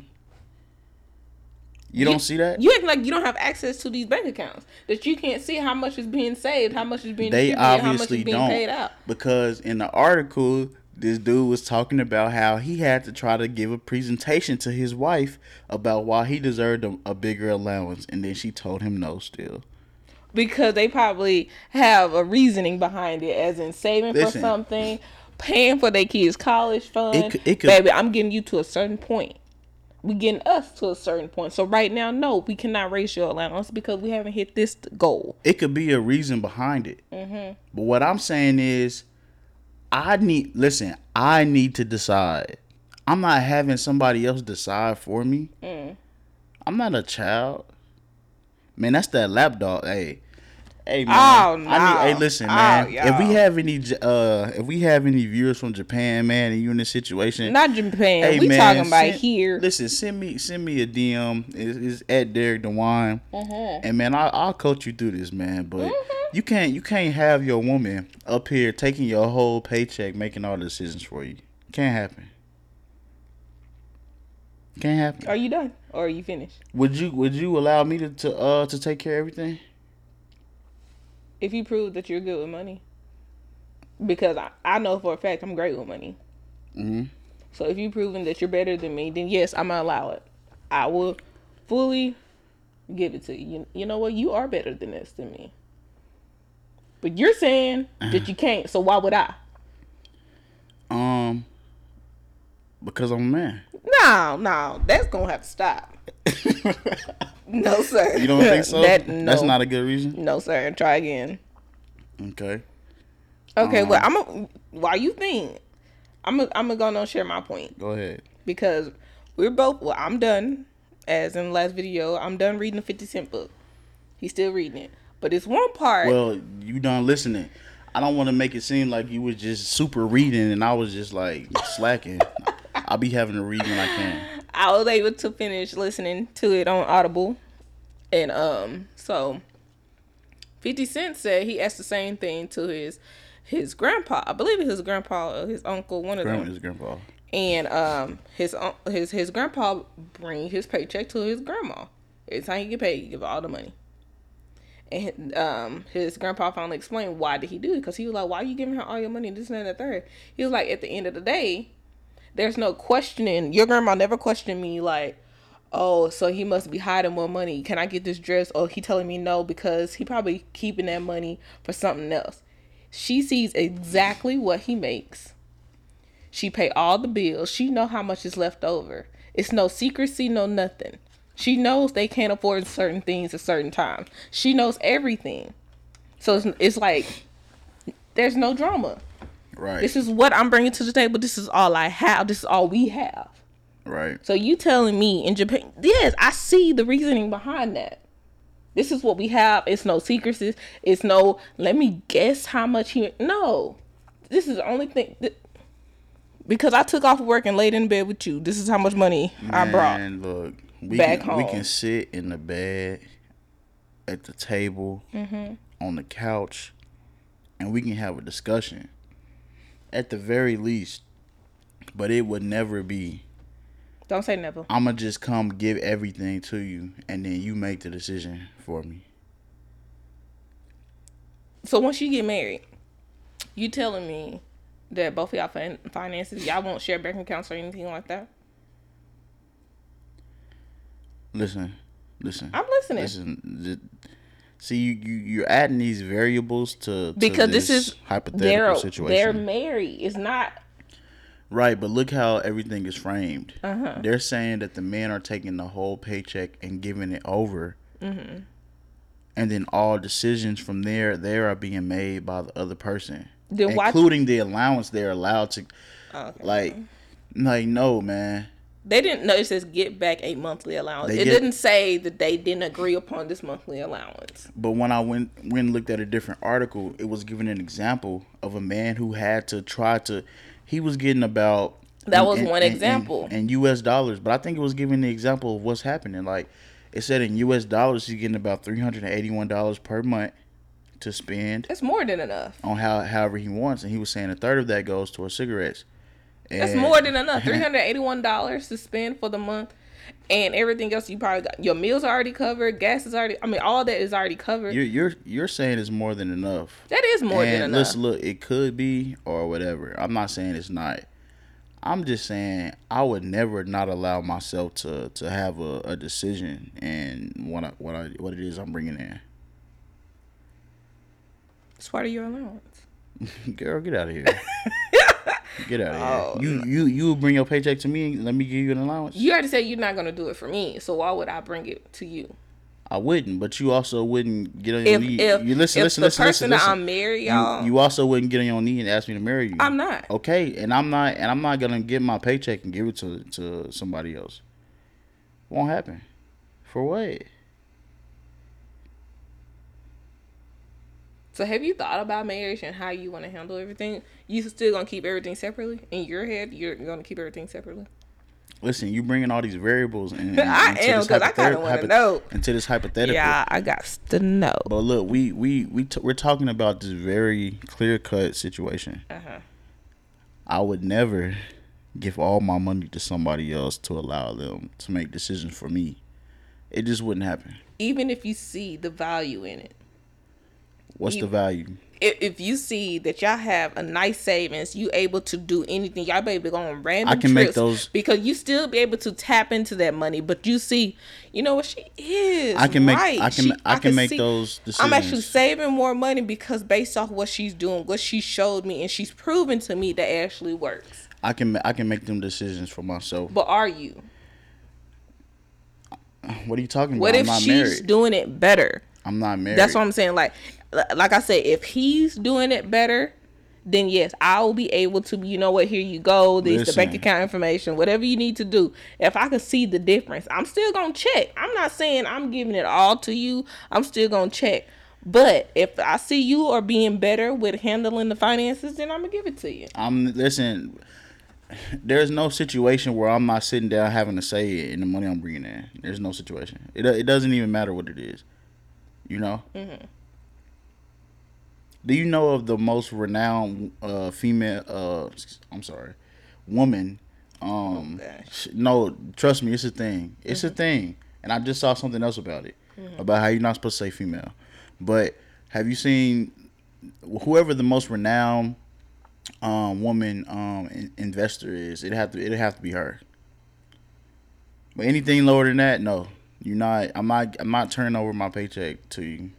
You don't see that? You act like you don't have access to these bank accounts. That you can't see how much is being saved, how much is being they distributed, how much obviously is being don't paid out. because in the article this dude was talking about how he had to try to give a presentation to his wife about why he deserved a, a bigger allowance and then she told him no still because they probably have a reasoning behind it, as in saving for something, paying for their kids' college fund. It it could- Baby, I'm getting you to a certain point. We getting us to a certain point. So right now, no, we cannot raise your allowance because we haven't hit this goal. it could be a reason behind it Mm-hmm. but what i'm saying is i need listen i need to decide. I'm not having somebody else decide for me. Mm. i'm not a child. Man that's that lapdog hey Hey man, Oh, I need. no. Hey, listen, Oh, man. if we have any, uh, if we have any viewers from Japan, man, and you in this situation, Not Japan. Hey, we man, talking about send- here. Listen, send me send me a DM. It's, it's at Derrick DeJuan, Mm-hmm. and man, I, I'll coach you through this, man. But you can't you can't have your woman up here taking your whole paycheck, making all the decisions for you. Can't happen. Can't happen. Are you done or are you finished? Would you would you allow me to, to uh to take care of everything? If you prove that you're good with money, because I, I know for a fact I'm great with money. hmm So if you proven that you're better than me, then yes, I'm gonna allow it. I will fully give it to you. You, you know what? You are better than this than me. But you're saying that you can't. So why would I? Um, because I'm a man. No, no, that's gonna have to stop. No, sir. You don't think so? that, That's not a good reason. No, sir. Try again. Okay. Okay, Um, well, I'm a. Why you think? I'm a, I'm gonna go and share my point. Go ahead. because we're both well i'm done as in the last video i'm done reading the 50 cent book he's still reading it but it's one part Well, you done listening. I don't want to make it seem like you was just super reading and I was just like slacking. I'll be having to read when I can. i was able to finish listening to it on audible. And um so 50 cent said he asked the same thing to his his grandpa. I believe it's his grandpa or his uncle one of them. Grandma is grandpa. and um his un- his his grandpa bring his paycheck to his grandma. Every time he get paid. He give all the money. And um his grandpa finally explained why did he do it. Because he was like why are you giving her all your money? This and that and the third. He was like at the end of the day there's no questioning your grandma never questioned me like oh so he must be hiding more money can i get this dress or he telling me no because he probably keeping that money for something else she sees exactly what he makes she pay all the bills. She know how much is left over. It's no secrecy, no nothing. She knows they can't afford certain things at certain times. She knows everything. So it's, it's like there's no drama. Right. This is what I'm bringing to the table. This is all I have. This is all we have. right. So you telling me in Japan? Yes, I see the reasoning behind that. This is what we have. It's no secrecy. It's no. Let me guess how much he. No, this is the only thing. Th- because I took off work and laid in bed with you. This is how much money I brought. Man, look, we back can, we can sit in the bed, at the table, Mm-hmm. on the couch, and we can have a discussion. At the very least, but it would never be. Don't say never. I'ma just come give everything to you, and then you make the decision for me. So once you get married, you telling me that both of y'all fin- finances, y'all won't share bank accounts or anything like that? Listen, listen. I'm listening. Listen. See, you, you you're adding these variables to, to because this, is hypothetical they're situation. they're married. It's not Right, but look how everything is framed. Uh-huh. They're saying that the men are taking the whole paycheck and giving it over Mm-hmm. And then all decisions from there there are being made by the other person, Then why- including the allowance they're allowed to. Oh, okay. Like, like no man. They didn't know it says get back a monthly allowance. They it get- didn't say that they didn't agree upon this monthly allowance. But when I went went looked at a different article, it was giving an example of a man who had to try to. He was getting about. That was one example. In, U.S. dollars, but I think it was giving the example of what's happening. Like it said in U.S. dollars, he's getting about three hundred and eighty-one dollars per month to spend That's more than enough. on how however he wants, and he was saying a third of that goes towards cigarettes. That's more than enough. Three hundred eighty-one dollars to spend for the month, and everything else you probably got. Your meals are already covered. Gas is already. I mean, all that is already covered. You're you're you're saying it's more than enough. that is more and than enough. listen, look, it could be or whatever. I'm not saying it's not. I'm just saying I would never not allow myself to to have a, a decision and what I, what I, what it is I'm bringing in. It's part of your allowance. Girl, get out of here. get out of Oh, here. You you you bring your paycheck to me and let me give you an allowance. You already said you're not gonna do it for me, so why would I bring it to you? I wouldn't, but you also wouldn't get on your If knee. if, you listen, if listen, the listen, person listen, that listen. I'm married, y'all, You, you also wouldn't get on your knee and ask me to marry you. I'm not. Okay, and I'm not, and I'm not gonna get my paycheck and give it to to somebody else. Won't happen. For what? So have you thought about marriage and how you want to handle everything? You still gonna keep everything separately in your head? You're gonna keep everything separately. Listen, you bringing all these variables in. I into am this because I kind of want to know. into this hypothetical. Yeah, I got to know. But look, we we we t- we're talking about this very clear cut situation. Uh huh. I would never give all my money to somebody else to allow them to make decisions for me. It just wouldn't happen. Even if you see the value in it, What's You- the value? if, if you see that y'all have a nice savings, you able to do anything. Y'all be able to go on random I can make those- because you still be able to tap into that money. But you see, you know what she is. I can make right. I can She- I, can make see- those decisions. I'm actually saving more money because based off what she's doing, what she showed me, and she's proven to me that actually works. I can I can make them decisions for myself. But are you? What are you talking about? What if she's married. doing it better? I'm not married. That's what I'm saying. Like, like I said, if he's doing it better, then yes, I will be able to. You know what? Here you go. This the bank account information. Whatever you need to do. If I can see the difference, I'm still gonna check. I'm not saying I'm giving it all to you. I'm still gonna check. But if I see you are being better with handling the finances, then I'm gonna give it to you. I'm listen. There's no situation where I'm not sitting down having to say it in the money I'm bringing in. There's no situation. It it doesn't even matter what it is. You know. Mm-hmm. Do you know of the most renowned uh, female? Uh, I'm sorry, woman. Um, Oh, sh- no, trust me, it's a thing. It's Mm-hmm. a thing, and I just saw something else about it, about how you're not supposed to say female. But have you seen whoever the most renowned um, woman um, in- investor is? It have to it have to be her. But anything lower than that, no. You're not. I'm not. I'm not turning over my paycheck to you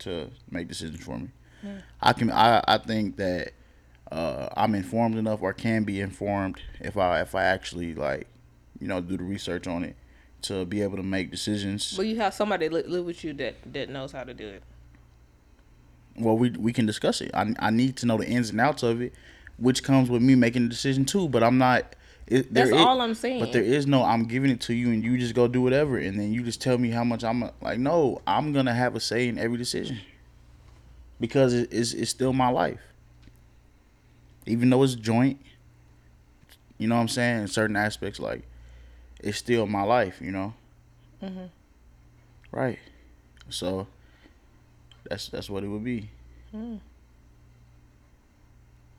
to make decisions for me. I can. I. I think that uh, I'm informed enough, or can be informed, if I if I actually like, you know, do the research on it to be able to make decisions. But you have somebody li- live with you that that knows how to do it. well, we we can discuss it. I I need to know the ins and outs of it, which comes with me making a decision too. But I'm not. It, That's is- all I'm saying. But there is no. I'm giving it to you, and you just go do whatever, and then you just tell me how much I'm like. No, I'm gonna have a say in every decision because it's it's still my life, even though it's joint. You know what I'm saying? In certain aspects, like it's still my life. You know. Mhm. Right. So. That's that's what it would be. Mm.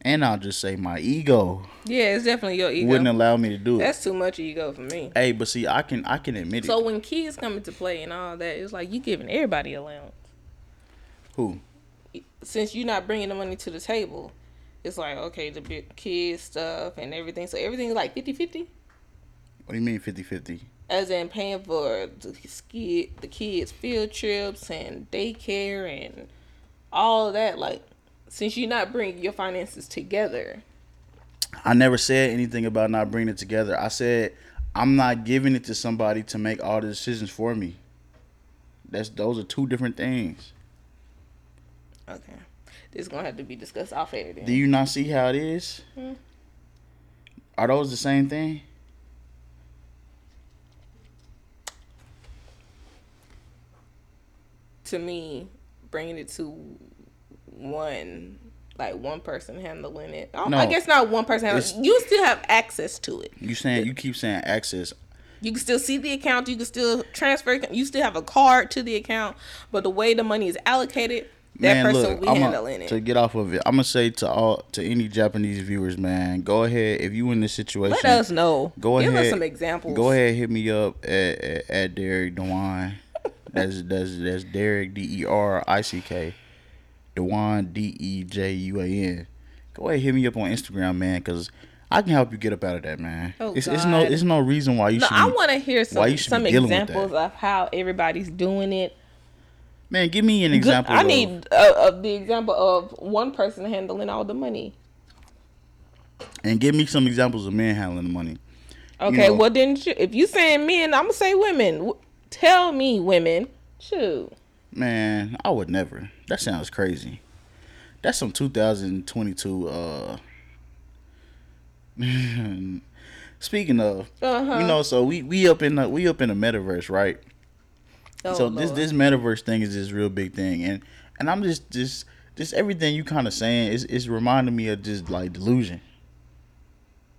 And I'll just say my ego, Yeah, it's definitely your ego. wouldn't allow me to do it. That's too much ego for me. Hey, but see, I can I can admit So it. So when kids come into play and all that, it's like you giving everybody allowance. Who? Since you're not bringing the money to the table, it's like okay, the big kids stuff and everything. So everything's like 50-50? What do you mean 50-50? as in paying for the ski, the kids' field trips and daycare and all that. Like, since you're not bringing your finances together, I never said anything about not bringing it together. I said I'm not giving it to somebody to make all the decisions for me. That's those are two different things. Okay. This is gonna have to be discussed off air then. Do you not see how it is? Hmm. Are those the same thing? to me, bringing it to one, like one person handling it. I, No. I guess not one person. Handling, you still have access to it. You saying you keep saying access. You can still see the account. You can still transfer. You still have a card to the account. But the way the money is allocated, that Man, person look, will be I'm handling it. to get off of it. I'm gonna say to all to any Japanese viewers, man, go ahead if you in this situation. Let us know. Go Give ahead. us some examples. Go ahead, hit me up at at, at Derrick DeJuan. That's that's that's Derrick D E R I C K. DeJuan D E J U A N. Go ahead, hit me up on Instagram, man, because I can help you get up out of that, man. Oh, it's, it's no it's no reason why you No, should. I want to hear some some be dealing with examples of how everybody's doing it. Man, give me an example. I need uh, of the example of one person handling all the money. and give me some examples of men handling the money. Okay, know- well then, if you saying men, I'm gonna say women. Tell me, women. Shoot. Man, I would never. That sounds crazy. That's some 2022. Uh, speaking of, Uh-huh. you know, so we we up in the we up in the metaverse, right? Oh, so this Lord. this metaverse thing is this real big thing, and and I'm just just just everything you kind of saying is is reminding me of just like delusion.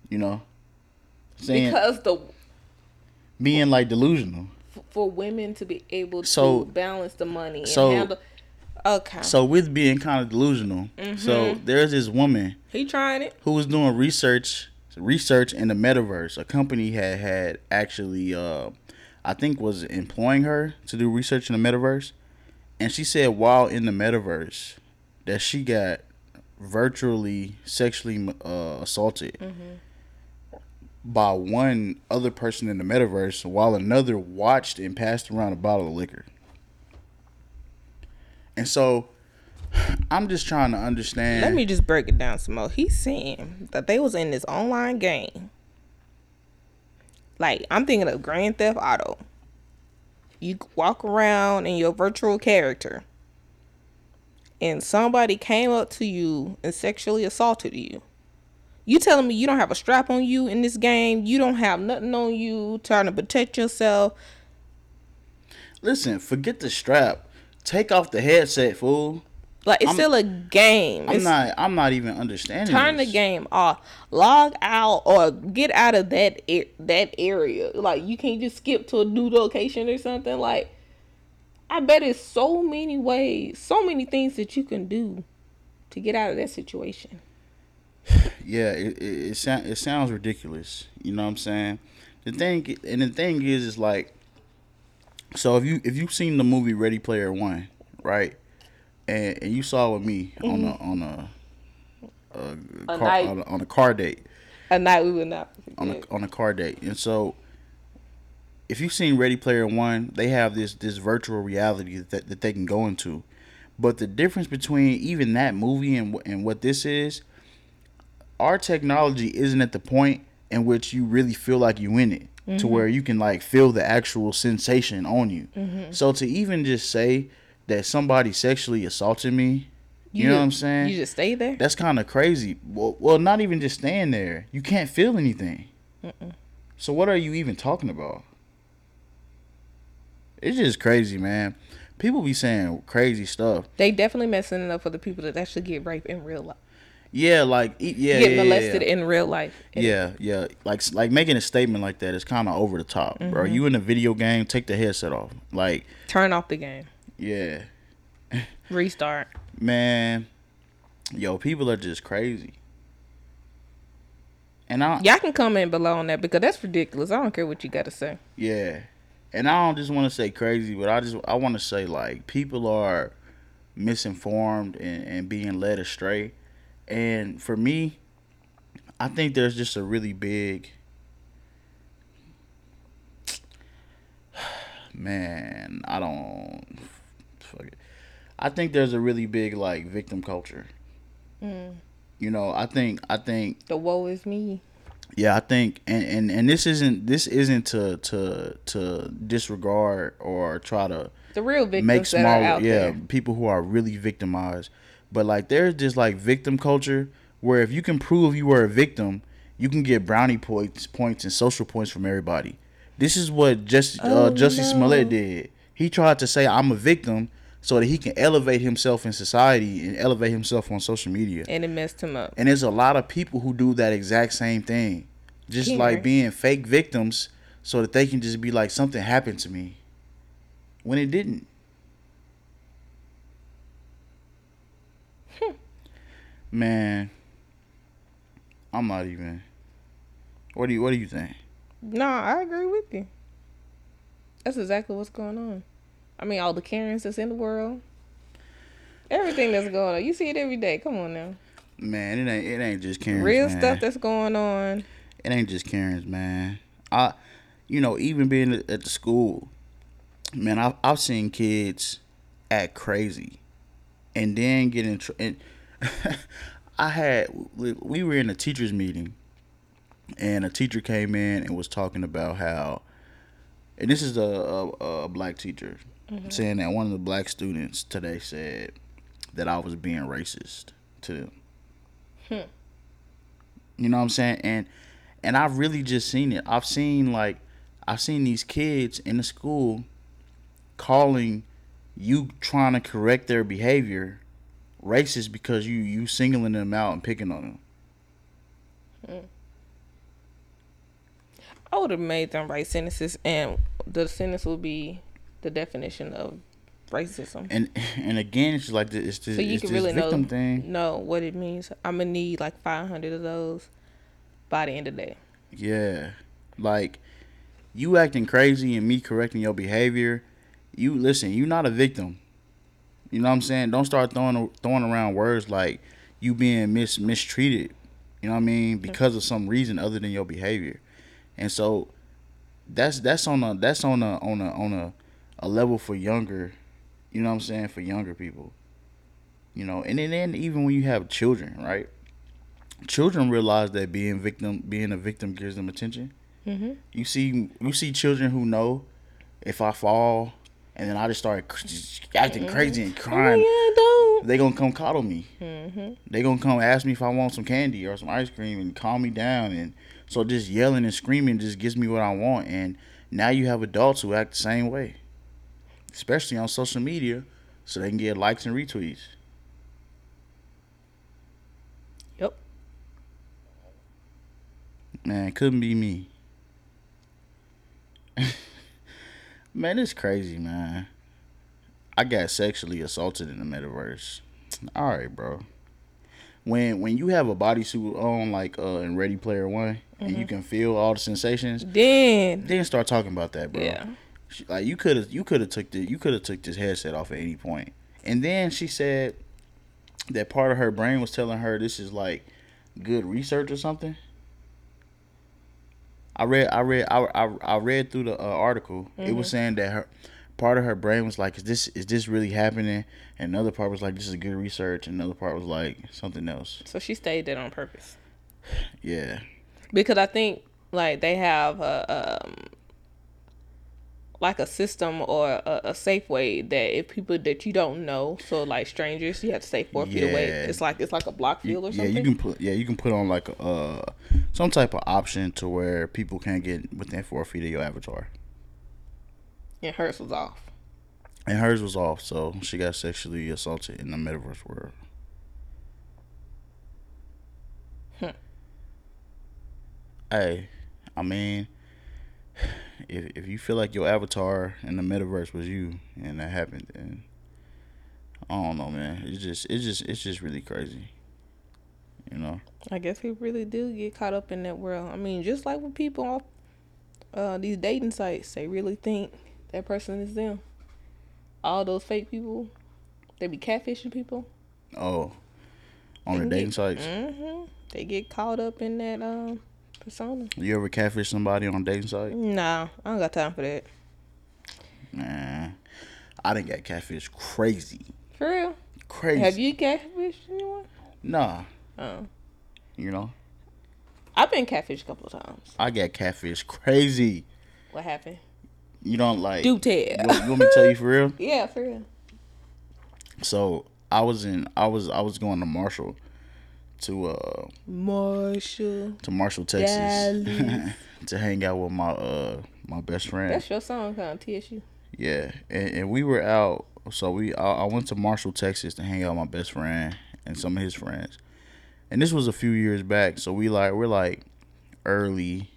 You know, saying because the being like delusional. for women to be able to So- balance the money and so- handle. Okay, So with being kind of delusional, so Mm-hmm. there's this woman he trying it. who was doing research research in the metaverse. A company had had actually uh I think was employing her to do research in the metaverse. And she said while in the metaverse that she got virtually sexually uh, assaulted by one other person in the metaverse while another watched and passed around a bottle of liquor. And so I'm just trying to understand Let me just break it down some more. He's saying that they was in this online game. Like I'm thinking of Grand Theft Auto. You walk around in your virtual character, and somebody came up to you and sexually assaulted you. You telling me you don't have a strap on you in this game? You don't have nothing on you trying to protect yourself? Listen, forget the strap. Take off the headset, fool. Like it's I'm- still a game. I'm It's- not. I'm not even understanding. turn the game off log out or get out of that that area like you can't just skip to a new location or something like i bet it's so many ways so many things that you can do to get out of that situation Yeah, it it, it, sound, it sounds ridiculous. You know what I'm saying? The thing and the thing is, is like, so if you if you've seen the movie Ready Player One, right, and and you saw with me on a on a, a, Mm-hmm. A car, night. on, a, on a car date a night we would not on a on a car date, and so if you've seen Ready Player One, they have this this virtual reality that that they can go into, but the difference between even that movie and and what this is, our technology isn't at the point in which you really feel like you in it to where you can like feel the actual sensation on you. So to even just say that somebody sexually assaulted me, you, know what I'm saying? you just stay there That's kind of crazy. Well, well, not even just staying there. You can't feel anything. So what are you even talking about? It's just crazy, man. People be saying crazy stuff. they definitely messing it up for the people that actually get raped in real life Yeah, like yeah, get yeah, molested yeah. in real life Yeah, yeah. Like like making a statement like that is kind of over the top, bro. Mm-hmm. You in a video game, take the headset off. Like, turn off the game yeah, restart man. Yo, people are just crazy. And I y'all can comment below on that because that's ridiculous i don't care what you got to say Yeah. And I don't just want to say crazy, but I just I want to say like people are misinformed and, and being led astray. And for me, I think there's just a really big man, I don't fuck it. I think there's a really big like victim culture. You know, I think I think the woe is me Yeah, I think, and, and and this isn't this isn't to to to disregard or try to The real victims make small out yeah there. people who are really victimized, but like there's just like victim culture where if you can prove you were a victim, you can get brownie points points and social points from everybody. This is what just uh, Oh, no. Smollett did. He tried to say I'm a victim so that he can elevate himself in society and elevate himself on social media. And it messed him up. And there's a lot of people who do that exact same thing. Just like being fake victims so that they can just be like something happened to me. When it didn't. Hmm. Man, I'm not even What do you what do you think? No, I agree with you. That's exactly what's going on. I mean, all the Karens that's in the world, everything that's going on. You see it every day. Come on now, Man, it ain't it ain't just Karen's real man. stuff that's going on. it ain't just Karen's, man. I, you know, even being at the school, man, I've I've seen kids act crazy, and then get in. Tr- and I had we we were in a teachers meeting, and a teacher came in and was talking about how, and this is a a, a black teacher Mm-hmm. saying that one of the black students today said that I was being racist to them. Hmm. You know what I'm saying? And and I've really just seen it. I've seen like I've seen these kids in the school calling you trying to correct their behavior racist because you you singling them out and picking on them. Hmm. I would have made them write sentences, and the sentence would be the definition of racism. And and again, it's like this, it's this, So you it's can really know victim thing. know what it means. I'm gonna need like 500 of those by the end of the day. Yeah, like you acting crazy and me correcting your behavior. You listen. You're not a victim. You know what I'm saying? Don't start throwing throwing around words like you being mis mistreated. You know what I mean? Mm-hmm. Because of some reason other than your behavior. And so that's that's on a that's on a on a on a, a level for younger. You know what I'm saying? For younger people. You know, and then, even when you have children, right? Children realize that being victim being a victim gives them attention. Mm-hmm. You see, you see children who know if I fall and then I just start acting crazy and crying, Oh they gonna come coddle me. yeah, don't. They gonna come ask me if I want some candy or some ice cream and calm me down. And so just yelling and screaming just gives me what I want. And now you have adults who act the same way, especially on social media, so they can get likes and retweets. Yep. Man, it couldn't be me. man, it's crazy, man. I got sexually assaulted in the metaverse. All right, bro. When when you have a bodysuit on, like uh, in Ready Player One, and you can feel all the sensations, Then then start talking about that, bro. yeah, She- Like you could have you could have took the you could have took this headset off at any point. And then she said that part of her brain was telling her this is like good research or something. I read I read I I, I read through the uh, article. It was saying that her part of her brain was like is this is this really happening? And another part was like this is good research and another part was like something else. so she stayed there on purpose Yeah. because I think like they have a um like a system or a, a safe way that if people that you don't know, so like strangers, you have to stay four feet away. It's like it's like a block field or something. yeah, you can put yeah, you can put on like a, uh some type of option to where people can't get within four feet of your avatar. and hers was off. And hers was off, so she got sexually assaulted in the metaverse world. Hmm. Hey, I mean, if if you feel like your avatar in the metaverse was you and that happened, then I don't know, man. It's just it's just it's just really crazy. You know. I guess people really do get caught up in that world. I mean, just like with people off uh, these dating sites, they really think that person is them. All those fake people, they be catfishing people. Oh, on They the dating get- sites. hmm They get caught up in that um persona. You ever catfish somebody on a dating site? Nah, I don't got time for that. Man, I didn't get catfish crazy. For real? Crazy. Have you catfished anyone? Nah, Oh. you know. I've been catfish a couple of times. I got catfish crazy. What happened? You don't like. Do tell. You, want- you want me to tell you for real? Yeah, for real. So I was in. I was. I was going to Marshall, to uh Marshall. to Marshall, Texas, to hang out with my uh my best friend. That's your song, huh? TSU. Yeah, and, and we were out. So we I, I went to Marshall, Texas, to hang out with my best friend and some of his friends. And this was a few years back. So we like we're like early,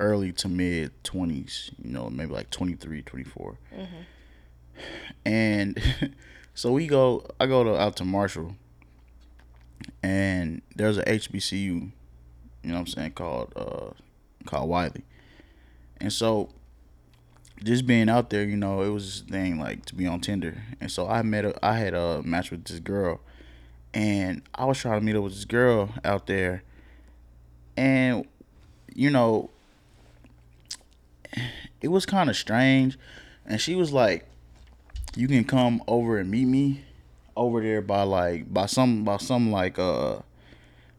early to mid twenties. You know, maybe like 23, 24. And so we go. I go to out to Marshall, and there's a HBCU. You know what I'm saying called uh called Wiley. And so just being out there, you know, it was this thing like to be on Tinder. And so I met a, I had a match with this girl, and I was trying to meet up with this girl out there, and you know, it was kind of strange, and she was like, "You can come over and meet me over there by like by some by some like uh."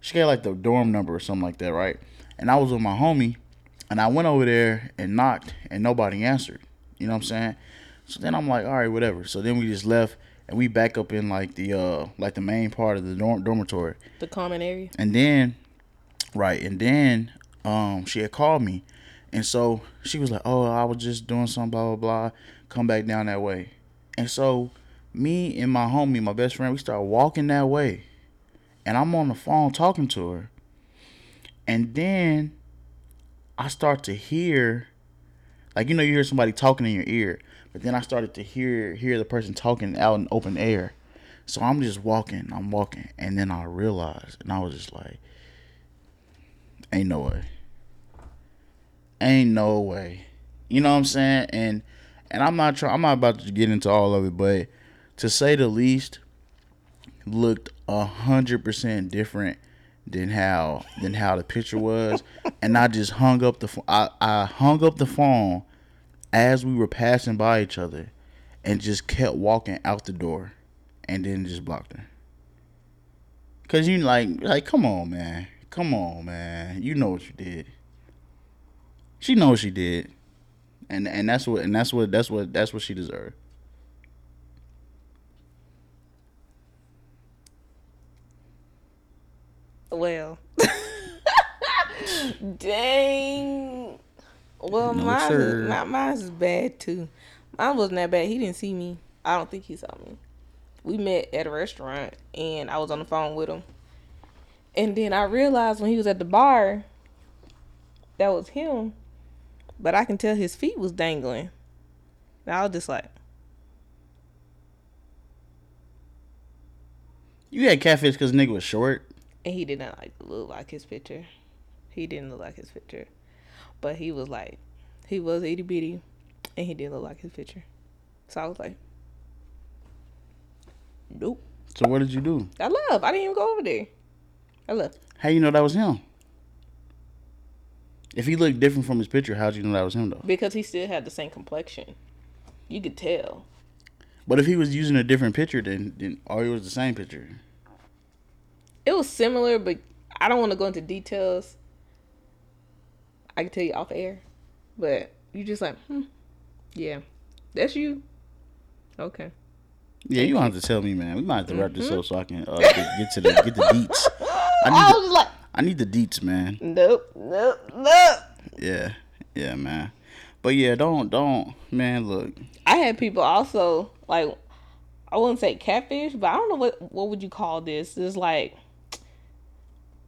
She got like the dorm number or something like that, right? And I was with my homie, and I went over there and knocked, and nobody answered. You know what I'm saying? So then I'm like, all right, whatever. So then we just left, and we back up in like the uh like the main part of the dorm- dormitory, The common area. and then, right, and then um she had called me, and so she was like, oh, I was just doing something, blah blah blah. Come back down that way, and so me and my homie, my best friend, we start walking that way, and I'm on the phone talking to her, and then I start to hear, like you know, you hear somebody talking in your ear, but then I started to hear hear the person talking out in open air. So I'm just walking, I'm walking, and then I realized, and I was just like, "Ain't no way, ain't no way," you know what I'm saying? And and I'm not trying, I'm not about to get into all of it, but to say the least, looked a hundred percent different than how than how the picture was, and I just hung up the I I hung up the phone as we were passing by each other, and just kept walking out the door, and then just blocked her. Cause you like like come on man, come on man, you know what you did. She knows she did, and and that's what and that's what that's what that's what she deserved. Well. Dang. Well, No, mine, sir. my, mine's is bad too. Mine wasn't that bad. He didn't see me. I don't think he saw me. We met at a restaurant and I was on the phone with him. And then I realized when he was at the bar, that was him. But I can tell his feet was dangling. And I was just like, You had catfish because nigga was short. And he did not like look like his picture. He didn't look like his picture, but he was like, he was itty bitty, and he didn't look like his picture. So I was like, nope. So what did you do? I love. I didn't even go over there. I left How you know that was him? If he looked different from his picture, how'd you know that was him though? because he still had the same complexion. You could tell. But if he was using a different picture, then then or it was the same picture. It was similar, but I don't want to go into details. I can tell you off air, but you just like, hmm, yeah, that's you. Okay. Yeah, you don't have to tell me, man. We might have to wrap this up so I can uh, get, get to the get the deets. I I need the, was like, I need the deets, man. nope, nope, nope. Yeah, yeah, man. But yeah, don't don't man. Look, I had people also like I wouldn't say catfish, but I don't know what what would you call this. It's like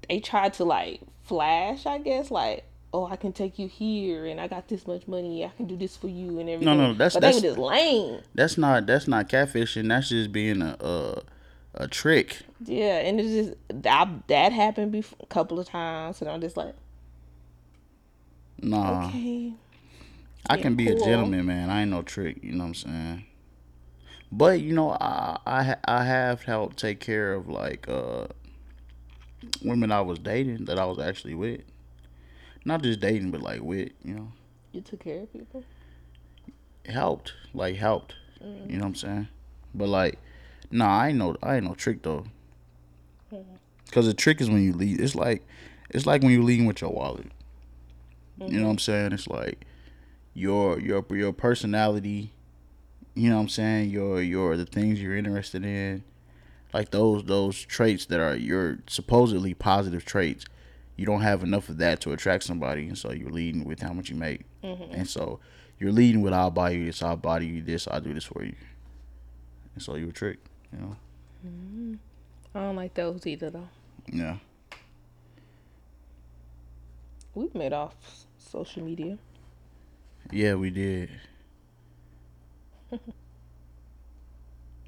they tried to like flash, I guess, like oh I can take you here and I got this much money, I can do this for you and everything. no, no, that's- but that's- they were just lame. that's not that's not catfishing. That's just being a a, a trick. Yeah, and it's just that that happened before, a couple of times, and I'm just like, Nah, okay, I can be a gentleman, man. I ain't no trick. You know what I'm saying? But you know, I I I have helped take care of like uh women I was dating that I was actually with. Not just dating, but like with. You know, you took care of people. helped. Like helped. Mm. You know what I'm saying? But like, nah, I ain't no I ain't no trick though. Cause the trick is when you leave. It's like it's like when you're leading with your wallet. You know mm-hmm. what I'm saying? It's like your your your personality. You know what I'm saying? Your your the things you're interested in, like those those traits that are your supposedly positive traits. You don't have enough of that to attract somebody, and so you're leading with how much you make, mm-hmm. and so you're leading with I'll buy you this, I'll buy you this, I'll do this for you, and so you're a trick. You know? Mm-hmm. I don't like those either though. Yeah. We've met off social media. Yeah, we did.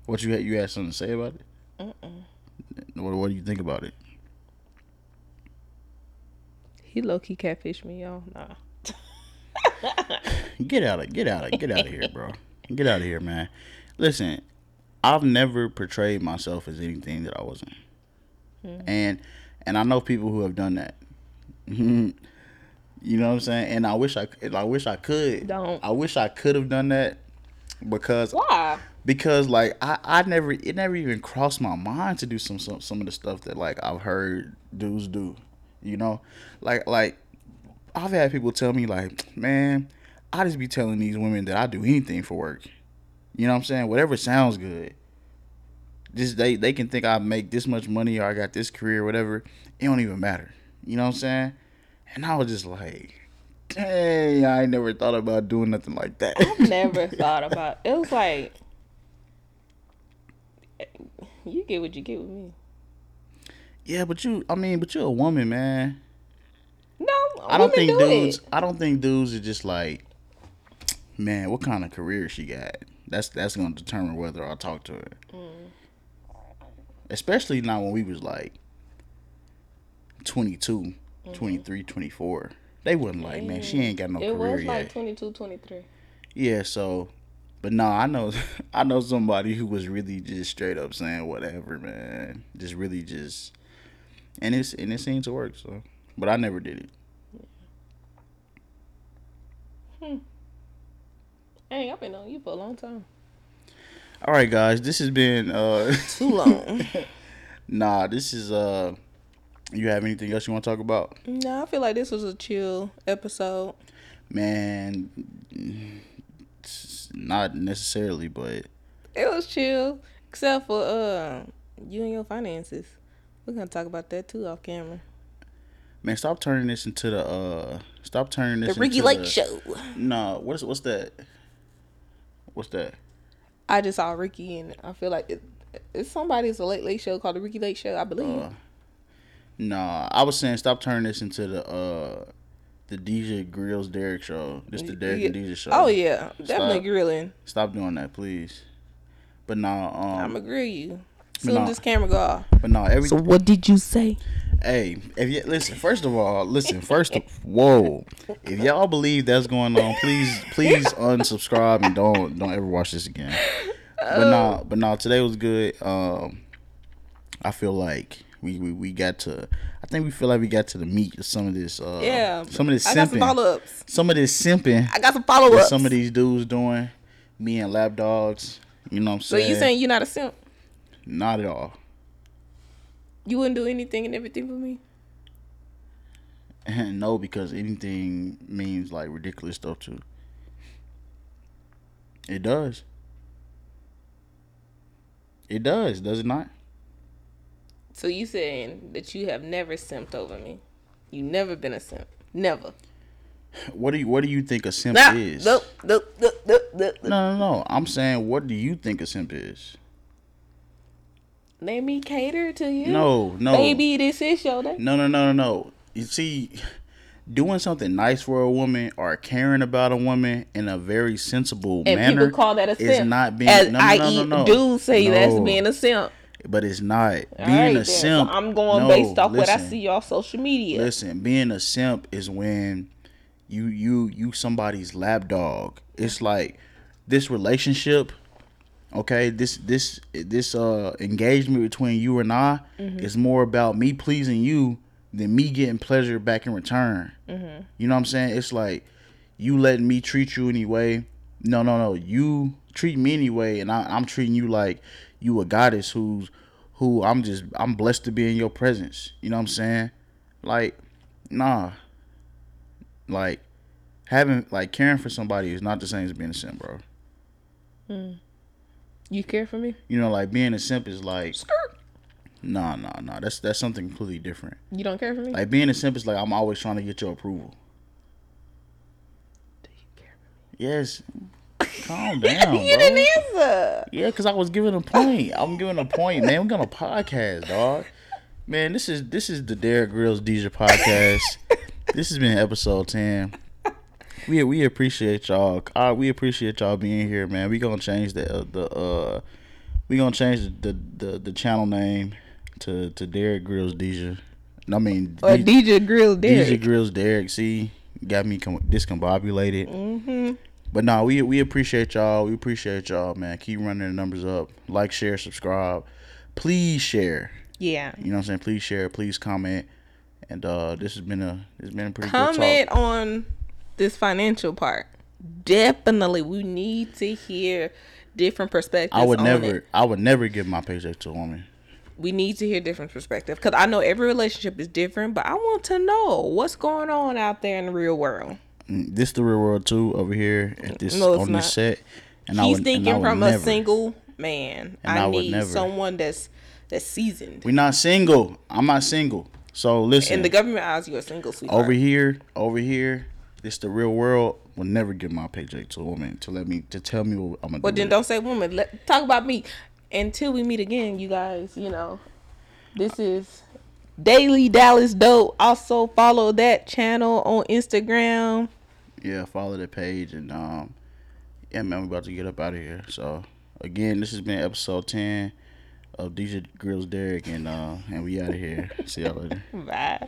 what you had? You had something to say about it? What What do you think about it? He low key catfish me, y'all. Nah. Get out of get out of get out of here, bro. Get out of here, man. Listen, I've never portrayed myself as anything that I wasn't, hmm. and and I know people who have done that. you know what I'm saying? And I wish I I wish I could. Don't. I wish I could have done that because Why? because like I, I never it never even crossed my mind to do some, some some of the stuff that like I've heard dudes do. You know? Like like I've had people tell me like, man, I just be telling these women that I do anything for work. You know what I'm saying? Whatever sounds good. Just they they can think I make this much money or I got this career or whatever. It don't even matter. You know what I'm saying? And I was just like, dang, I never thought about doing nothing like that. I never thought about it. Was like you get what you get with me. Yeah, but you, I mean, but you're a woman, man. No, I don't think do dudes. It. I don't think dudes are just like, man, what kind of career she got? That's that's gonna determine whether I talk to her. Mm. Especially now when we was like 22, Mm-hmm. 23, 24. They wasn't like, man, she ain't got no It career was like yet. 22, 23. Yeah, so, but no, I know, I know somebody who was really just straight up saying whatever, man. Just really just, and it's and it seemed to work. So, but I never did it. Hmm. Hey, I've been on you for a long time. All right, guys, this has been uh Too long. nah, this is uh you have anything else you want to talk about? no, I feel like this was a chill episode. Man, not necessarily, but It was chill, except for uh you and your finances. We're gonna talk about that too off camera. man, stop turning this into the uh stop turning this into The Ricki Lake the, Show. No, what's what's that? What's that? I just saw Ricky, and I feel like it, it's somebody's a late late show called the Ricki Lake Show, I believe. Uh, Nah, I was saying stop turning this into the uh the Deejah Grills Derrick show. This the Derrick and Deejah show. Oh yeah, definitely Stop. grilling. Stop doing that, please. But nah, um, I'm gonna grill you. Soon nah. as this camera go off. but nah, every what did you say? Hey, if you listen, first of all, listen. First, of, whoa, if y'all believe that's going on, please, please unsubscribe and don't don't ever watch this again. But nah, but nah, today was good. Um, I feel like we, we we got to. I think we feel like we got to the meat of some of this. Uh, Yeah, some of this I got some follow ups. Some of this simping. I got some follow ups. some of these dudes doing. Me and lap dogs. You know what I'm saying? So you saying you're not a simp? Not at all. You wouldn't do anything and everything for me? no, because anything means like ridiculous stuff too. It does. It does, does it not? So you saying that you have never simped over me? You never been a simp? Never. What do you What do you think a simp Nah, is? nope, nope, nope, nope, nope. No, no, no. I'm saying, what do you think a simp is? Let me cater to you. No, no, Baby, this is your day. no, no, no, no, no. You see, doing something nice for a woman or caring about a woman in a very sensible And manner people call that a is simp. not being. As no, no, no, i.e. no, no. dudes say that's being a simp. But it's not All being right, a then. simp. So I'm going no, based off what I listen. see off social media. Listen, being a simp is when you you you somebody's lap dog. It's like this relationship, okay, this this this uh engagement between you and I Mm-hmm. is more about me pleasing you than me getting pleasure back in return. Mm-hmm. You know what I'm saying? It's like you letting me treat you anyway. No, no, no. You treat me anyway, and I, I'm treating you like you a goddess who's who I'm just I'm blessed to be in your presence. You know what I'm saying? Like Nah. Like having like caring for somebody is not the same as being a simp, bro. Hmm. You care for me? You know, like being a simp is like Skirt. nah, nah, nah. That's that's something completely different. You don't care for me? Like being a simp is like I'm always trying to get your approval. Do you care for me? Yes. Calm down, you bro. didn't answer. Yeah, because I was giving a point. I'm giving a point, man. We're gonna podcast, dog. Man, this is this is the Derrick Grills Deejah podcast. this has been episode ten. We we appreciate y'all. Uh, we appreciate y'all being here, man. We gonna change the uh, the uh we gonna change the the, the channel name to to Derrick Grills Deejah. I mean Or D- Deejah Grill Deejah Grills Derrick. See, got me discombobulated. Mm-hmm. But no, we we appreciate y'all. We appreciate y'all, man. Keep running the numbers up. Like, share, subscribe. Please share. Yeah. You know what I'm saying? Please share. Please comment. And uh this has been a it's been a pretty Comment good talk. on this financial part. Definitely, we need to hear different perspectives. I would never it. I would never give my paycheck to a woman. We need to hear different perspectives because I know every relationship is different, but I want to know what's going on out there in the real world. This the real world too over here at this No, on not. this set. And I He's would- thinking from a single man. I, I need never. someone that's that's seasoned. We're not single. I'm not single. So listen. In the government eyes, you're a single sweetheart. over here, over here, this the real world. Will never give my paycheck to a woman to let me to tell me what I'm gonna But do. then with don't say woman. Let talk about me. Until we meet again, you guys. You know, this is Daily Dallas Dope. Also follow that channel on Instagram. Yeah, follow the page and um, yeah, man, we about to get up out of here. So again, this has been episode ten of Deejah Grills Derrick, and uh, and we out of here. See y'all later. Bye.